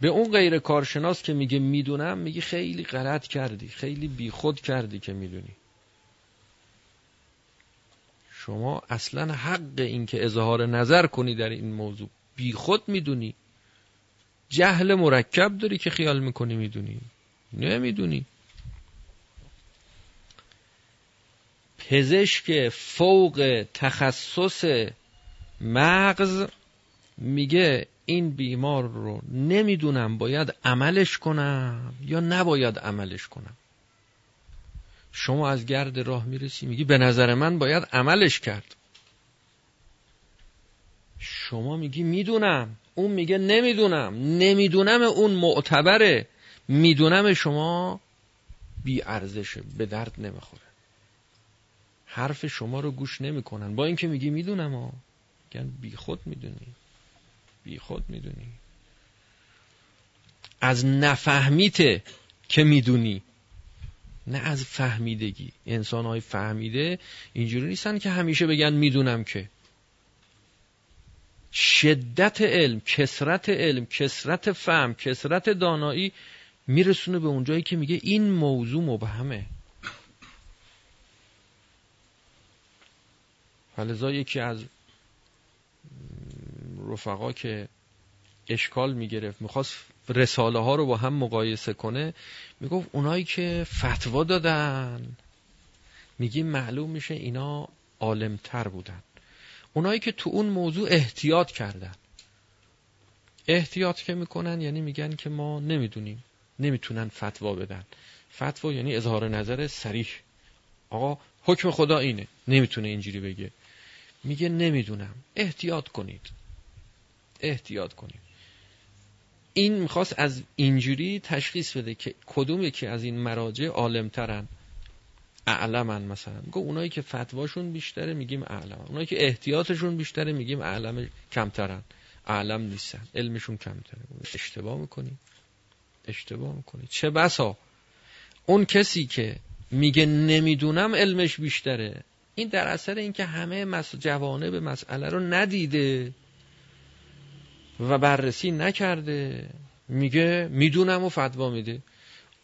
S1: به اون غیر کارشناس که میگه می‌دونم میگی خیلی غلط کردی خیلی بیخود کردی که می‌دونی. شما اصلا حق این که اظهار نظر کنی در این موضوع. بیخود می‌دونی. جهل مرکب داری که خیال می‌کنی می‌دونی. نمی‌دونی. پزشک فوق تخصص مغز میگه این بیمار رو نمی‌دونم باید عملش کنم یا نباید عملش کنم. شما از گرد راه می‌رسی میگی به نظر من باید عملش کرد. شما میگی می‌دونم اون میگه نمی‌دونم نمی‌دونم اون معتبره. می‌دونم شما بی ارزشه به درد نمی‌خوره. حرف شما رو گوش نمی‌کنن. با اینکه میگی می‌دونم ها میگن بی خود می‌دونی. بی خود می‌دونی. از نفهمیته که می‌دونی. نه از فهمیدگی. انسان های فهمیده اینجوری نیستن که همیشه بگن می‌دونم که. شدت علم کسرت علم کسرت فهم کسرت دانایی میرسونه به اونجایی که میگه این موضوع مبهمه. فلزا یکی از رفقا که اشکال می‌گرفت می‌خواست رساله ها رو با هم مقایسه کنه می‌گفت اونایی که فتوا دادن میگیم معلوم میشه اینا عالمتر بودن. اونایی که تو اون موضوع احتیاط کردن. احتیاط که می‌کنن یعنی میگن که ما نمی‌دونیم. نمی‌تونن فتوا بدن. فتوا یعنی اظهار نظر سریح آقا حکم خدا اینه. نمی‌تونه اینجوری بگه. میگه نمی‌دونم. احتیاط کنید. احتیاط کنید. این می‌خواست از اینجوری تشخیص بده که کدوم یکی از این مراجع عالمترن. اعلمن مثلا. گو اونایی که فتواشون بیشتره میگیم اعلم اونایی که احتیاطشون بیشتره میگیم اعلم کمترن. اعلم نیستن. علمشون کمتره. اشتباه می‌کنی. اشتباه می‌کنی. چه بسا؟ اون کسی که میگه نمی‌دونم علمش بیشتره این در اثر اینکه همه مس... به مسئله رو ندیده و بررسی نکرده میگه می‌دونم و فتوا میده.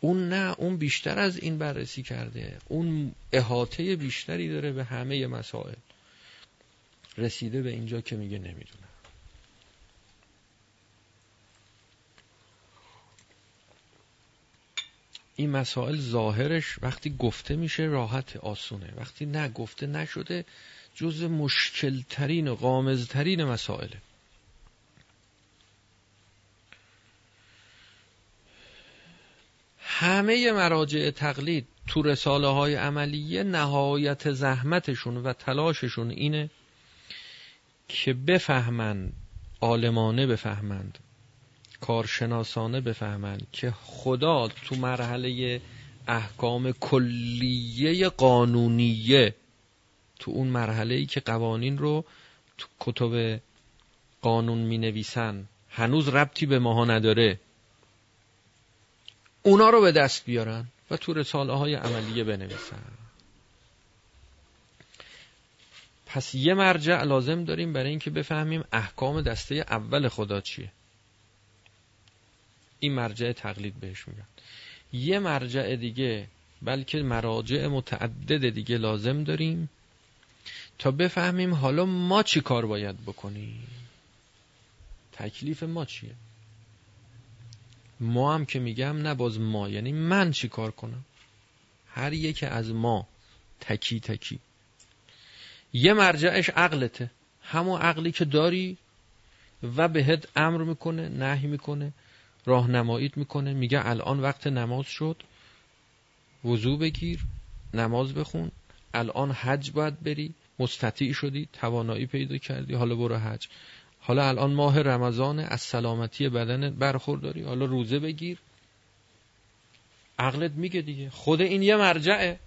S1: اون نه اون بیشتر از این بررسی کرده. اون احاطه بیشتری داره به همه مسائل. رسیده به اینجا که میگه نمی‌دونم. این مسائل ظاهرش وقتی گفته میشه راحت آسونه. وقتی نه گفته نشده جز مشکلترین و قامزترین مسائله. همه مراجع تقلید تو رساله های عملیه نهایت زحمتشون و تلاششون اینه که بفهمند عالمانه بفهمند کارشناسانه بفهمند که خدا تو مرحله احکام کلیه قانونیه تو اون مرحله ای که قوانین رو تو کتب قانون می نویسن هنوز ربطی به ماها نداره. اونا رو به دست بیارن و تو رساله های عملیه بنویسن. پس یه مرجع لازم داریم برای اینکه بفهمیم احکام دسته اول خدا چیه. این مرجع تقلید بهش میگن. یه مرجع دیگه بلکه مراجع متعدد دیگه لازم داریم تا بفهمیم حالا ما چی کار باید بکنیم. تکلیف ما چیه؟ ما هم که میگم نه باز ما یعنی من چی کار کنم؟ هر یک از ما تکی تکی. یه مرجعش عقلته. همون عقلی که داری و بهت امر می‌کنه نهی می‌کنه. راهنماییت می‌کنه. میگه الان وقت نماز شد. وضو بگیر نماز بخون. الان حج باید بری. مستطیع شدی توانایی پیدا کردی. حالا برو حج. حالا الان ماه رمضان از سلامتی بدن برخورداری. حالا روزه بگیر. عقلت میگه دیگه. خود این یه مرجعه.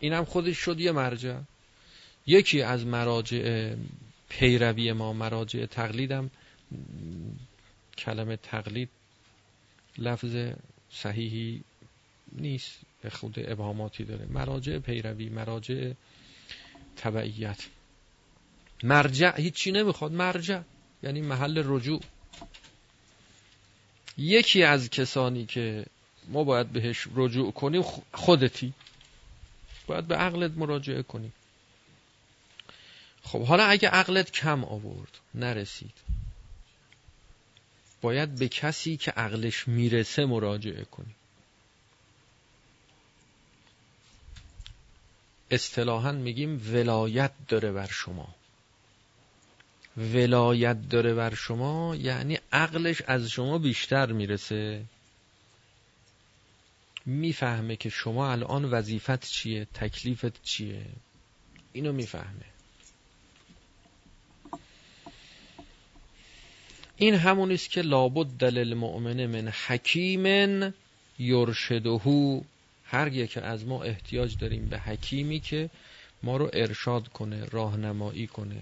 S1: اینم خودش شد یه مرجع. یکی از مراجع پیروی ما مراجع تقلیدم. کلمه تقلید لفظ صحیحی نیست خود ابهاماتی داره. مراجع پیروی مراجع تبعیت. مرجع هیچی نمی‌خواد. مرجع یعنی محل رجوع. یکی از کسانی که ما باید بهش رجوع کنیم خودتی. باید به عقلت مراجعه کنی. خب حالا اگه عقلت کم آورد نرسید. باید به کسی که عقلش می‌رسه مراجعه کنی. اصطلاحا میگیم ولایت داره بر شما. ولایت داره بر شما یعنی عقلش از شما بیشتر می‌رسه. می‌فهمه که شما الان وظیفت چیه تکلیفت چیه. اینو می‌فهمه. این همون است که لابد دل مؤمن من حکیم یرشدهو. هر یک از ما احتیاج داریم به حکیمی که ما رو ارشاد کنه راهنمایی کنه.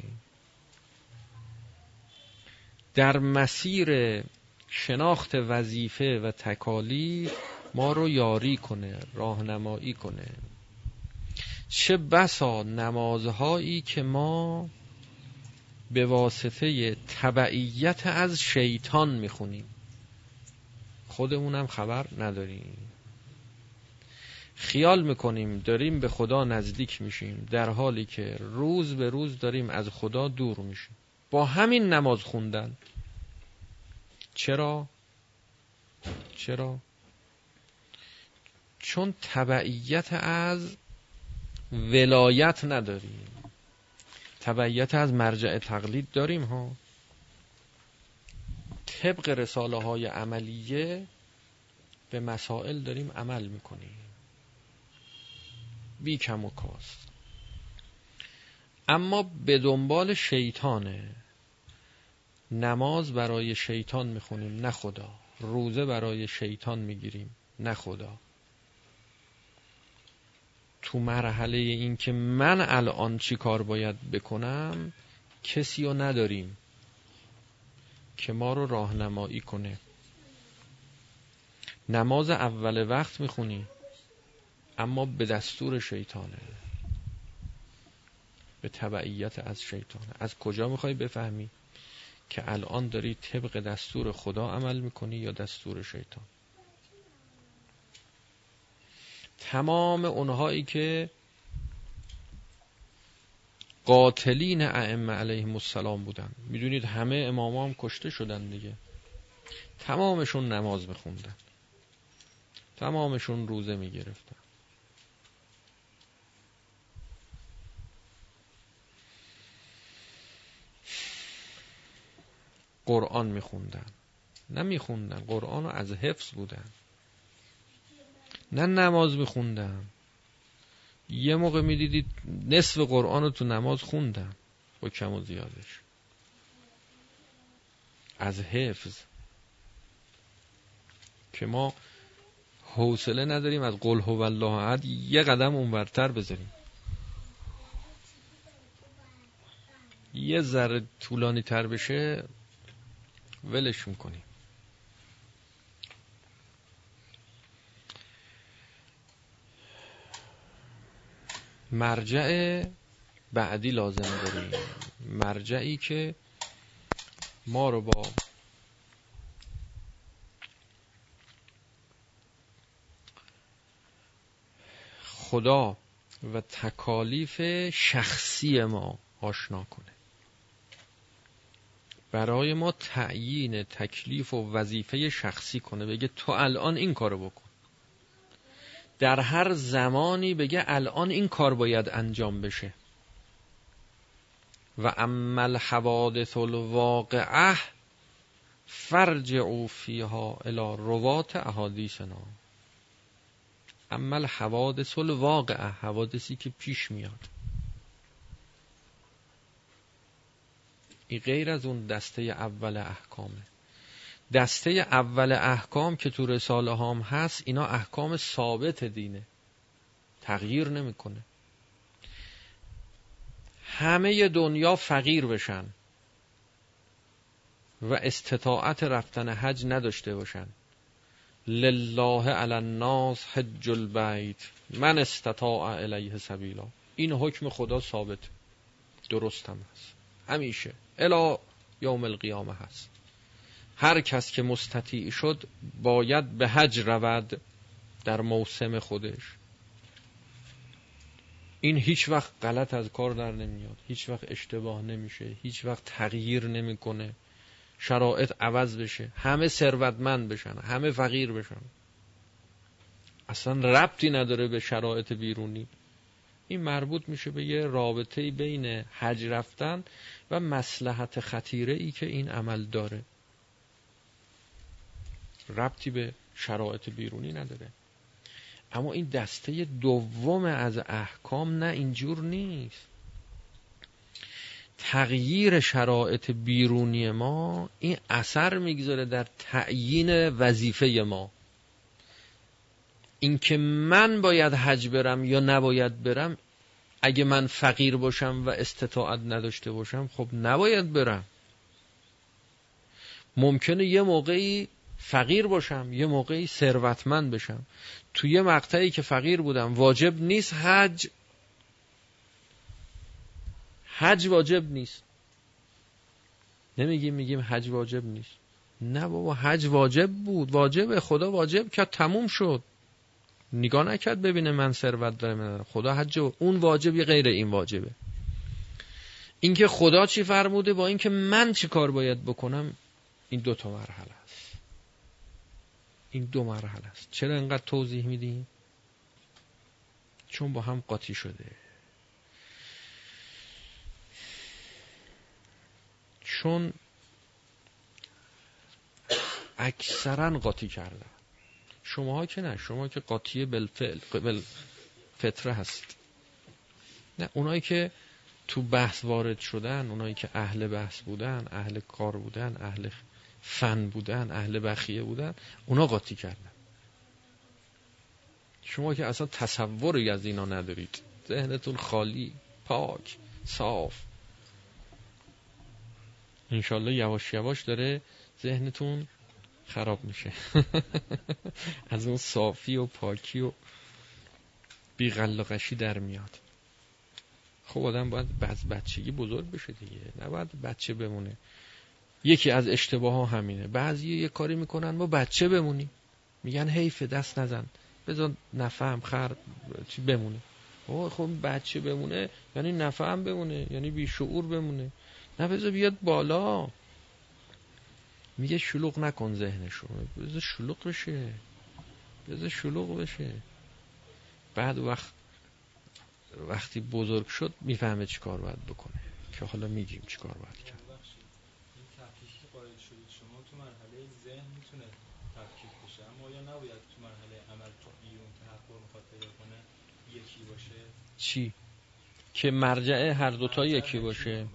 S1: در مسیر شناخت وظیفه و تکالیف ما رو یاری کنه راهنمایی کنه. چه بسا نمازهایی که ما به واسطه تبعیت از شیطان می‌خونیم. خودمونم خبر نداریم. خیال می‌کنیم داریم به خدا نزدیک میشیم در حالی که روز به روز داریم از خدا دور میشیم. با همین نماز خوندن. چرا؟ چرا؟ چون تبعیت از ولایت نداریم. تبعیت از مرجع تقلید داریم ها. طبق رساله های عملیه به مسائل داریم عمل می‌کنیم. بی کم و کاست. اما به دنبال شیطانه. نماز برای شیطان می‌خونیم نه خدا. روزه برای شیطان می‌گیریم نه خدا. تو مرحله این که من الان چی کار باید بکنم کسی رو نداریم که ما رو راهنمایی کنه. نماز اول وقت می‌خونی اما به دستور شیطانه. به تبعیت از شیطانه. از کجا می‌خوای بفهمی که الان داری طبق دستور خدا عمل می‌کنی یا دستور شیطان؟ تمام اونهایی که قاتلین ائمه علیهم السلام بودن. می‌دونید همه امام هم کشته شدن دیگه. تمامشون نماز میخوندن. تمامشون روزه می‌گرفتن. قرآن میخوندن. نه قرآن رو از حفظ بودن. نه نماز میخوندن یه موقع می‌دیدید نصف قرآن رو تو نماز خوندن با کم و زیادش. از حفظ. که ما حوصله نداریم از قل هو الله احد یه قدم اونورتر بذاریم. یه ذره طولانی تر بشه ولش می‌کنیم. مرجع بعدی لازم داریم. مرجعی که ما رو با خدا و تکالیف شخصی ما آشنا کنه. برای ما تعیین تکلیف و وظیفه شخصی کنه. بگه تو الان این کارو بکن. در هر زمانی بگه الان این کار باید انجام بشه. و عمل حوادث الواقعه فرجعوا فیها الى روات احادیثنا. عمل حوادث الواقعه حوادثی که پیش میاد. این غیر از اون دسته اول احکامه. دسته اول احکام که تو رساله هام هست اینا احکام ثابت دینه. تغییر نمی‌کنه. همه دنیا فقیر بشن و استطاعت رفتن حج نداشته باشن. لله علی الناس حج البیت من استطاع الیه سبیلا. این حکم خدا ثابت. درست هم هست. همیشه. الا یوم القیامه هست. هر کس که مستطیع شد باید به حج رود در موسم خودش. این هیچ وقت غلط از کار در نمیاد هیچ وقت اشتباه نمیشه هیچ وقت تغییر نمی‌کنه. شرایط عوض بشه همه ثروتمند بشن همه فقیر بشن. اصلا ربطی نداره به شرایط بیرونی. این مربوط میشه به یه رابطه بین حج رفتن و مسلحت خطیره ای که این عمل داره. ربطی به شرایط بیرونی نداره. اما این دسته دوم از احکام نه اینجور نیست. تغییر شرایط بیرونی ما این اثر می‌گذاره در تعیین وظیفه ما. اینکه من باید حج برم یا نباید برم اگه من فقیر باشم و استطاعت نداشته باشم خب نباید برم. ممکنه یه موقعی فقیر باشم یه موقعی ثروتمند بشم. تو یه مقطعی که فقیر بودم واجب نیست حج. حج واجب نیست. نمیگیم میگیم حج واجب نیست. نه بابا حج واجب بود. واجب خدا واجب کرد تموم شد. نگاه نکرد ببینه من ثروت دارم خدا حج اون واجبی غیر این واجبه. اینکه خدا چی فرموده با اینکه من چی کار باید بکنم این دو تا مرحله. این دو مرحله است. چرا انقدر توضیح میدیم چون با هم قاطی شده. چون اکثرا قاطی کردن. شماها که نه شما که قاطی بالفعل فطره هست نه اونایی که تو بحث وارد شدن اونایی که اهل بحث بودن اهل کار بودن اهل فن بودن اهل بخیه بودن اونا قاطی کردن. شما که اصلا تصوری از اینا ندارید. ذهنتون خالی پاک صاف. انشالله یواش یواش داره ذهنتون خراب میشه. از اون صافی و پاکی و بیغل و در میاد. خب آدم باید بچگی بزرگ بشه دیگه. نباید بچه بمونه. یکی از اشتباه ها همینه. بعضی یه کاری می‌کنن ما بچه بمونیم. میگن حیف دست نزن. بذار نفهم خر چی بمونه. خب بچه بمونه یعنی نفهم بمونه یعنی بی شعور بمونه. نه بذار بیاد بالا. میگه شلوغ نکن ذهنشو. بذار شلوغ بشه. بذار شلوغ بشه. بعد وقت وقتی بزرگ شد می‌فهمه چی کار باید بکنه. که حالا میگیم چی کار باید کرد
S2: شما تو مرحله ذهن می‌تونه تفکیک بشه اما یا نباید تو مرحله عمل تو بیرون تحقق می‌خواد پیدا کنه یکی باشه
S1: چی؟ که مرجع هر دوتا یکی باشه.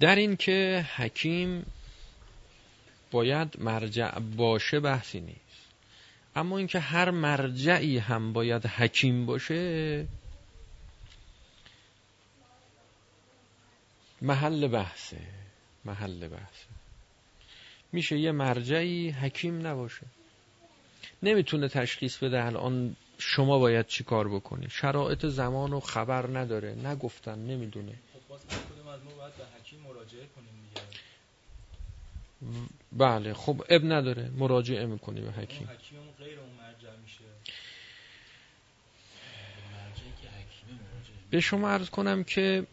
S1: در این که حکیم باید مرجع باشه بحثی نیست. اما اینکه هر مرجعی هم باید حکیم باشه محل بحثه. محل بحثه. میشه یه مرجعی حکیم نباشه. نمی‌تونه تشخیص بده الان شما باید چی کار بکنی. شرایط زمان و خبر نداره. نگفتن نمی‌دونه.
S2: خب
S1: بله خب اب نداره. مراجعه می‌کنی به حکیم.
S2: غیر اون مرجع میشه.
S1: به شما عرض کنم که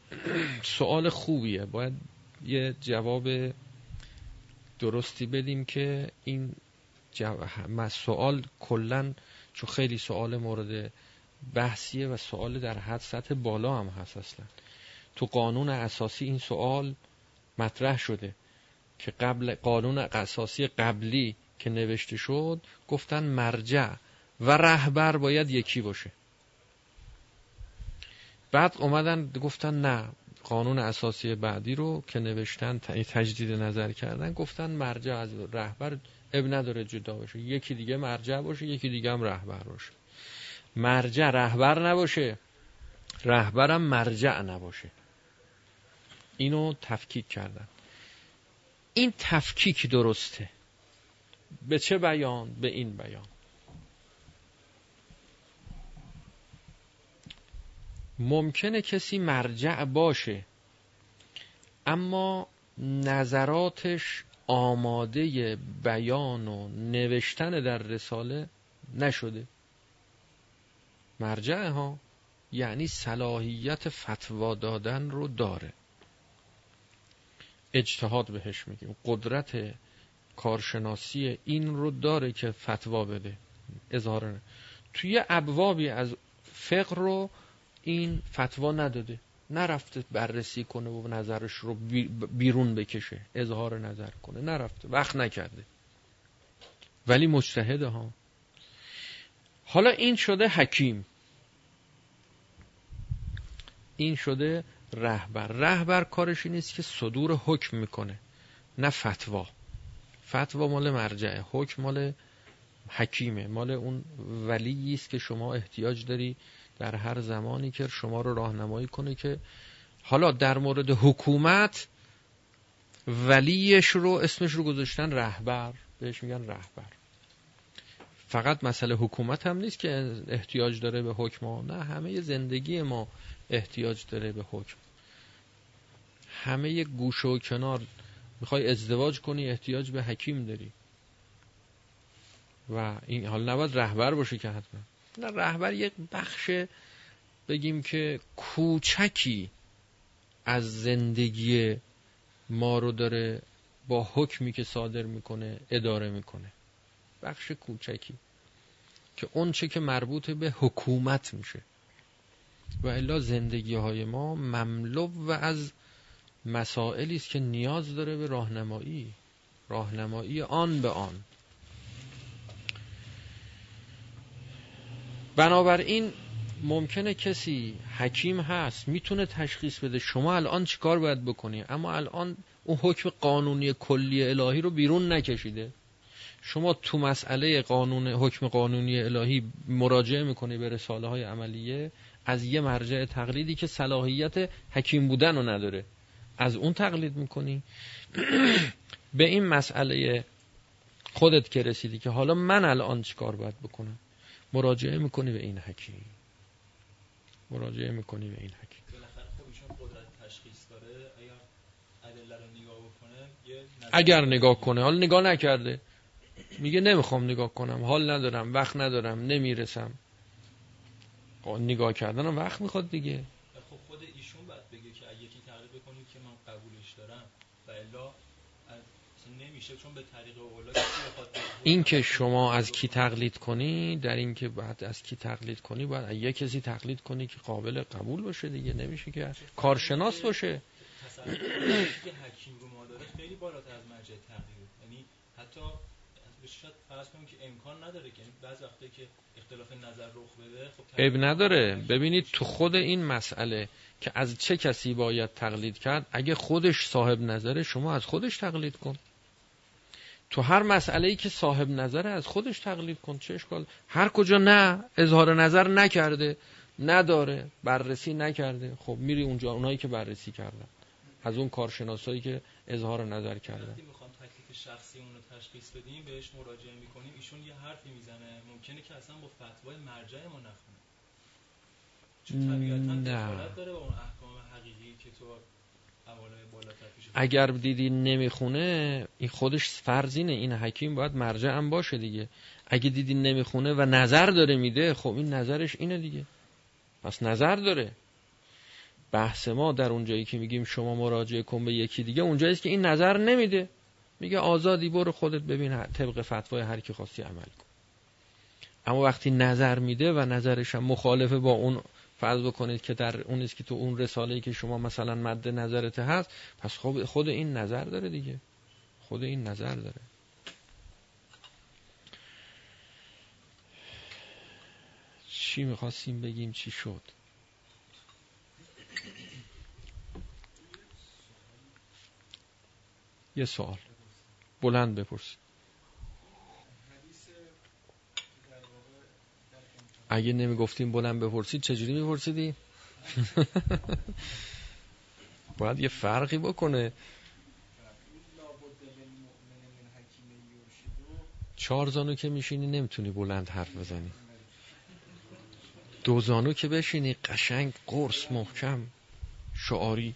S1: سوال خوبیه. باید یه جواب درستی بدیم که این. سوال کلا چون خیلی سوال مورد بحثیه و سوال در حد سطح بالا هم هست اصلا. تو قانون اساسی این سوال مطرح شده که قبل قانون اساسی قبلی که نوشته شد گفتن مرجع و رهبر باید یکی باشه. بعد اومدن گفتن نه قانون اساسی بعدی رو که نوشتن تجدید نظر کردن گفتن مرجع از رهبر اب نداره جدا باشه. یکی دیگه مرجع باشه یکی دیگه هم رهبر باشه. مرجع رهبر نباشه رهبرم مرجع نباشه. اینو تفکیک کردن. این تفکیک درسته. به چه بیان؟ به این بیان. ممکنه کسی مرجع باشه اما نظراتش آماده بیان و نوشتن در رساله نشده. مرجع ها یعنی صلاحیت فتوا دادن رو داره. اجتهاد بهش میگیم. قدرت کارشناسی این رو داره که فتوا بده. اظهار توی ابوابی از فقر رو این فتوا نداده. نرفته بررسی کنه و نظرش رو بیرون بکشه اظهار نظر کنه. نرفته وقت نکرده. ولی مجتهده ها. حالا این شده حکیم. این شده رهبر. رهبر کارش نیست که صدور حکم می‌کنه نه فتوا. فتوا مال مرجعه حکم مال حکیمه. مال اون ولیی است که شما احتیاج داری در هر زمانی که شما رو راهنمایی کنه که حالا در مورد حکومت ولیش رو اسمش رو گذاشتن رهبر. بهش میگن رهبر. فقط مسئله حکومت هم نیست که احتیاج داره به حکم نه همه زندگی ما احتیاج داره به حکم. همه گوش و کنار می‌خوای ازدواج کنی احتیاج به حکیم داری. و این حال نباید رهبر باشه که حتما. نه رهبر یک بخش بگیم که کوچکی از زندگی ما رو داره با حکمی که صادر می‌کنه اداره می‌کنه. بخش کوچکی که اون چه که مربوط به حکومت میشه. و الا زندگی های ما مملو و از مسائلی است که نیاز داره به راهنمایی راهنمایی آن به آن. بنابراین ممکنه کسی حکیم هست می‌تونه تشخیص بده شما الان چیکار باید بکنی؟ اما الان اون حکم قانونی کلی الهی رو بیرون نکشیده. شما تو مسئله قانون حکم قانونی الهی مراجعه می‌کنی به رساله های عملیه از یه مرجع تقلیدی که صلاحیت حکیم بودن رو نداره. از اون تقلید می‌کنی؟ به این مسئله خودت که رسیدی که حالا من الان چیکار باید بکنم؟ مراجعه می‌کنی به این حکیم. مراجعه می‌کنی به این حکیم. اگر نگاه کنه حال نگاه نکرده. میگه نمی‌خوام نگاه کنم حال ندارم وقت ندارم نمی‌رسم. خب، نگاه کردن وقت می‌خواد دیگه.
S2: خب خود ایشون باید بگه که یکی تقلید بکنید که من قبولش دارم و الا نمیشه چون به طریق اولا
S1: این که شما از کی تقلید کنی در این که بعد از کی تقلید کنی باید یه کسی تقلید کنی که قابل قبول باشه دیگه. نمیشه که کارشناس باشه.
S2: حکیم رو ما داره خیلی بالاتر از مرجع تغییر یعنی حتی شاید فرض کنیم که امکان نداره که یعنی بعض وقتی که اختلاف نظر رخ بده خب
S1: عیب نداره. ببینید تو خود این مسئله که از چه کسی باید تقلید کرد اگه خودش صاحب نظره شما از خودش تقلید کن. تو هر مسئله ای که صاحب نظره از خودش تقلید کن چه اشکال؟ هر کجا نه اظهار نظر نکرده نداره بررسی نکرده. خب میری اونجا اونایی که بررسی کردن. از اون کارشناسایی که اظهار نظر کردن.
S2: شخصی اون رو تشخیص بدیم بهش مراجعه می‌کنیم. ایشون یه حرفی می‌زنه. ممکنه که اصلا با فتوای مرجع ما نخونه. چون طبیعتا داره با اون احکام حقیقی که تو
S1: اگر دیدی نمی‌خونه این خودش فرضینه این حکیم باید مرجع هم باشه دیگه. اگه دیدی نمی‌خونه و نظر داره میده خب این نظرش اینه دیگه. پس نظر داره. بحث ما در اونجایی که میگیم شما مراجعه کن به یکی دیگه اونجایی که این نظر نمیده. میگه آزادی برو خودت ببین طبق فتوای هر کی خواستی عمل کن. اما وقتی نظر میده و نظرش هم مخالفه با اون فرض بکنید که در اون است که تو اون رساله که شما مثلا مد نظرت هست پس خود این نظر داره دیگه. خود این نظر داره. چی می‌خواستیم بگیم؟ چی شد؟ یه سوال. بلند بپرسید. اگه نمی‌گفتیم بلند بپرسید چجوری میپرسیدی؟ باید یه فرقی بکنه. چهار زانو که میشینی نمی‌تونی بلند حرف بزنی. دو زانو که بشینی قشنگ قرص محکم شعاری.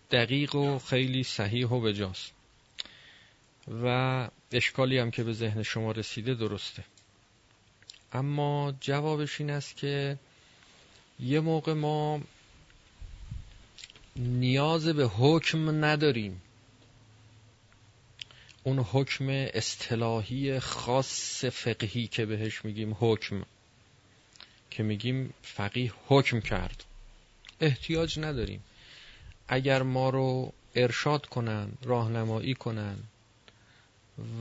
S1: دقیق و خیلی صحیح و بجاست. و اشکالی هم که به ذهن شما رسیده درسته. اما جوابش این است که یه موقع ما نیاز به حکم نداریم. اون حکم اصطلاحی خاص فقهی که بهش میگیم حکم که میگیم فقیه حکم کرد. احتیاج نداریم. اگر ما رو ارشاد کنن راهنمایی کنن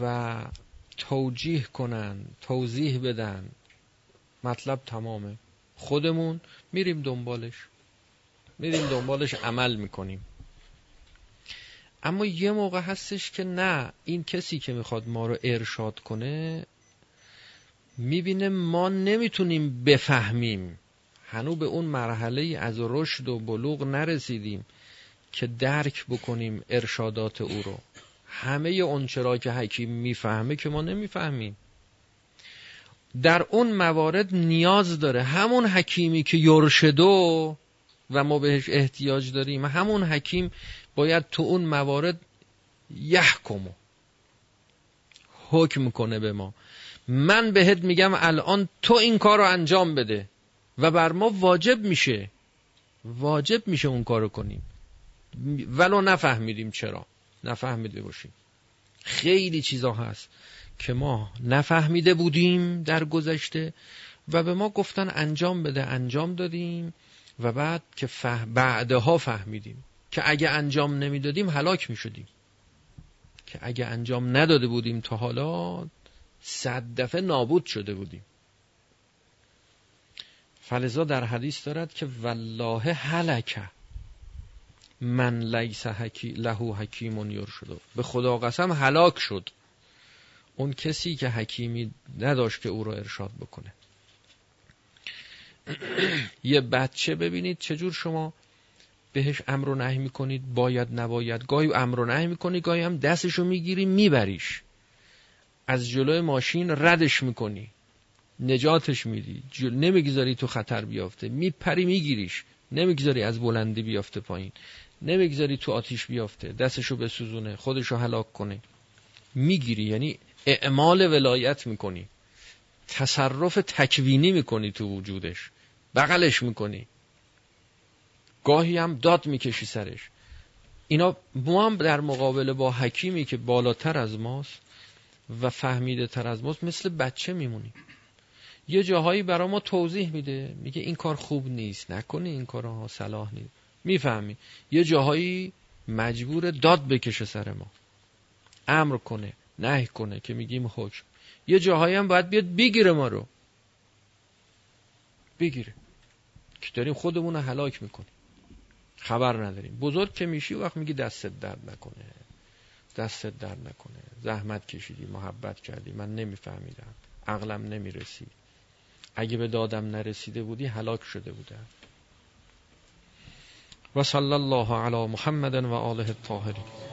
S1: و توجیه کنن توضیح بدن مطلب تمامه. خودمون میریم دنبالش. میریم دنبالش عمل می‌کنیم. اما یه موقع هستش که نه این کسی که می‌خواد ما رو ارشاد کنه می‌بینه ما نمی‌تونیم بفهمیم. هنو به اون مرحله از رشد و بلوغ نرسیدیم. که درک بکنیم ارشادات او رو. همه اون چرا که حکیم می‌فهمه که ما نمی‌فهمیم. در اون موارد نیاز داره. همون حکیمی که یرشدو و ما بهش احتیاج داریم همون حکیم باید تو اون موارد یحکمو حکم کنه به ما. من بهت میگم الان تو این کار رو انجام بده و بر ما واجب میشه. واجب میشه اون کارو کنیم. ولو نفهمیدیم چرا. نفهمیده باشیم. خیلی چیزا هست که ما نفهمیده بودیم در گذشته و به ما گفتن انجام بده انجام دادیم و بعد که فه... بعدها فهمیدیم که اگه انجام نمی‌دادیم هلاک می‌شدیم. که اگه انجام نداده بودیم تا حالا صد دفعه نابود شده بودیم. فلزا در حدیث دارد که والله هلکه. من لیس حکی لهو حکیم شده به خدا قسم هلاک شد. اون کسی که حکیمی نداشت که او را ارشاد بکنه. یه بچه ببینید چجور شما بهش امر و نهی می‌کنید باید نباید. گاهی امر و نهی می‌کنی گاهی هم دستشو می‌گیری میبریش. از جلوی ماشین ردش می‌کنی. نجاتش میدی. جل... نمی‌گذاری تو خطر بیافته. میپری میگیریش. نمی‌گذاری از بلندی بیافته پایین. نمی‌گذاری تو آتیش بیافته دستشو بسوزونه خودشو هلاک کنه. می‌گیری یعنی اعمال ولایت می‌کنی. تصرف تکوینی می‌کنی تو وجودش. بغلش می‌کنی. گاهی هم داد می‌کشی سرش. اینا ما هم در مقابله با حکیمی که بالاتر از ماست و فهمیده تر از ماست مثل بچه میمونیم. یه جاهایی برا ما توضیح میده. میگه این کار خوب نیست. نکنی این کارها صلاح نیست. می‌فهمی. یه جاهایی مجبور داد بکشه سر ما. امر کنه نه کنه که میگیم حکم یه جاهایی هم باید بیاد بگیره ما رو. بگیره. که داریم خودمون رو هلاک می‌کنیم. خبر نداریم. بزرگ که میشی وقت میگی دستت درد نکنه. دستت درد نکنه. زحمت کشیدی محبت کردی. من نمیفهمیدم. عقلم نمی‌رسید اگه به دادم نرسیده بودی هلاک شده بودم. وصلى الله على محمد وآله الطاهرين.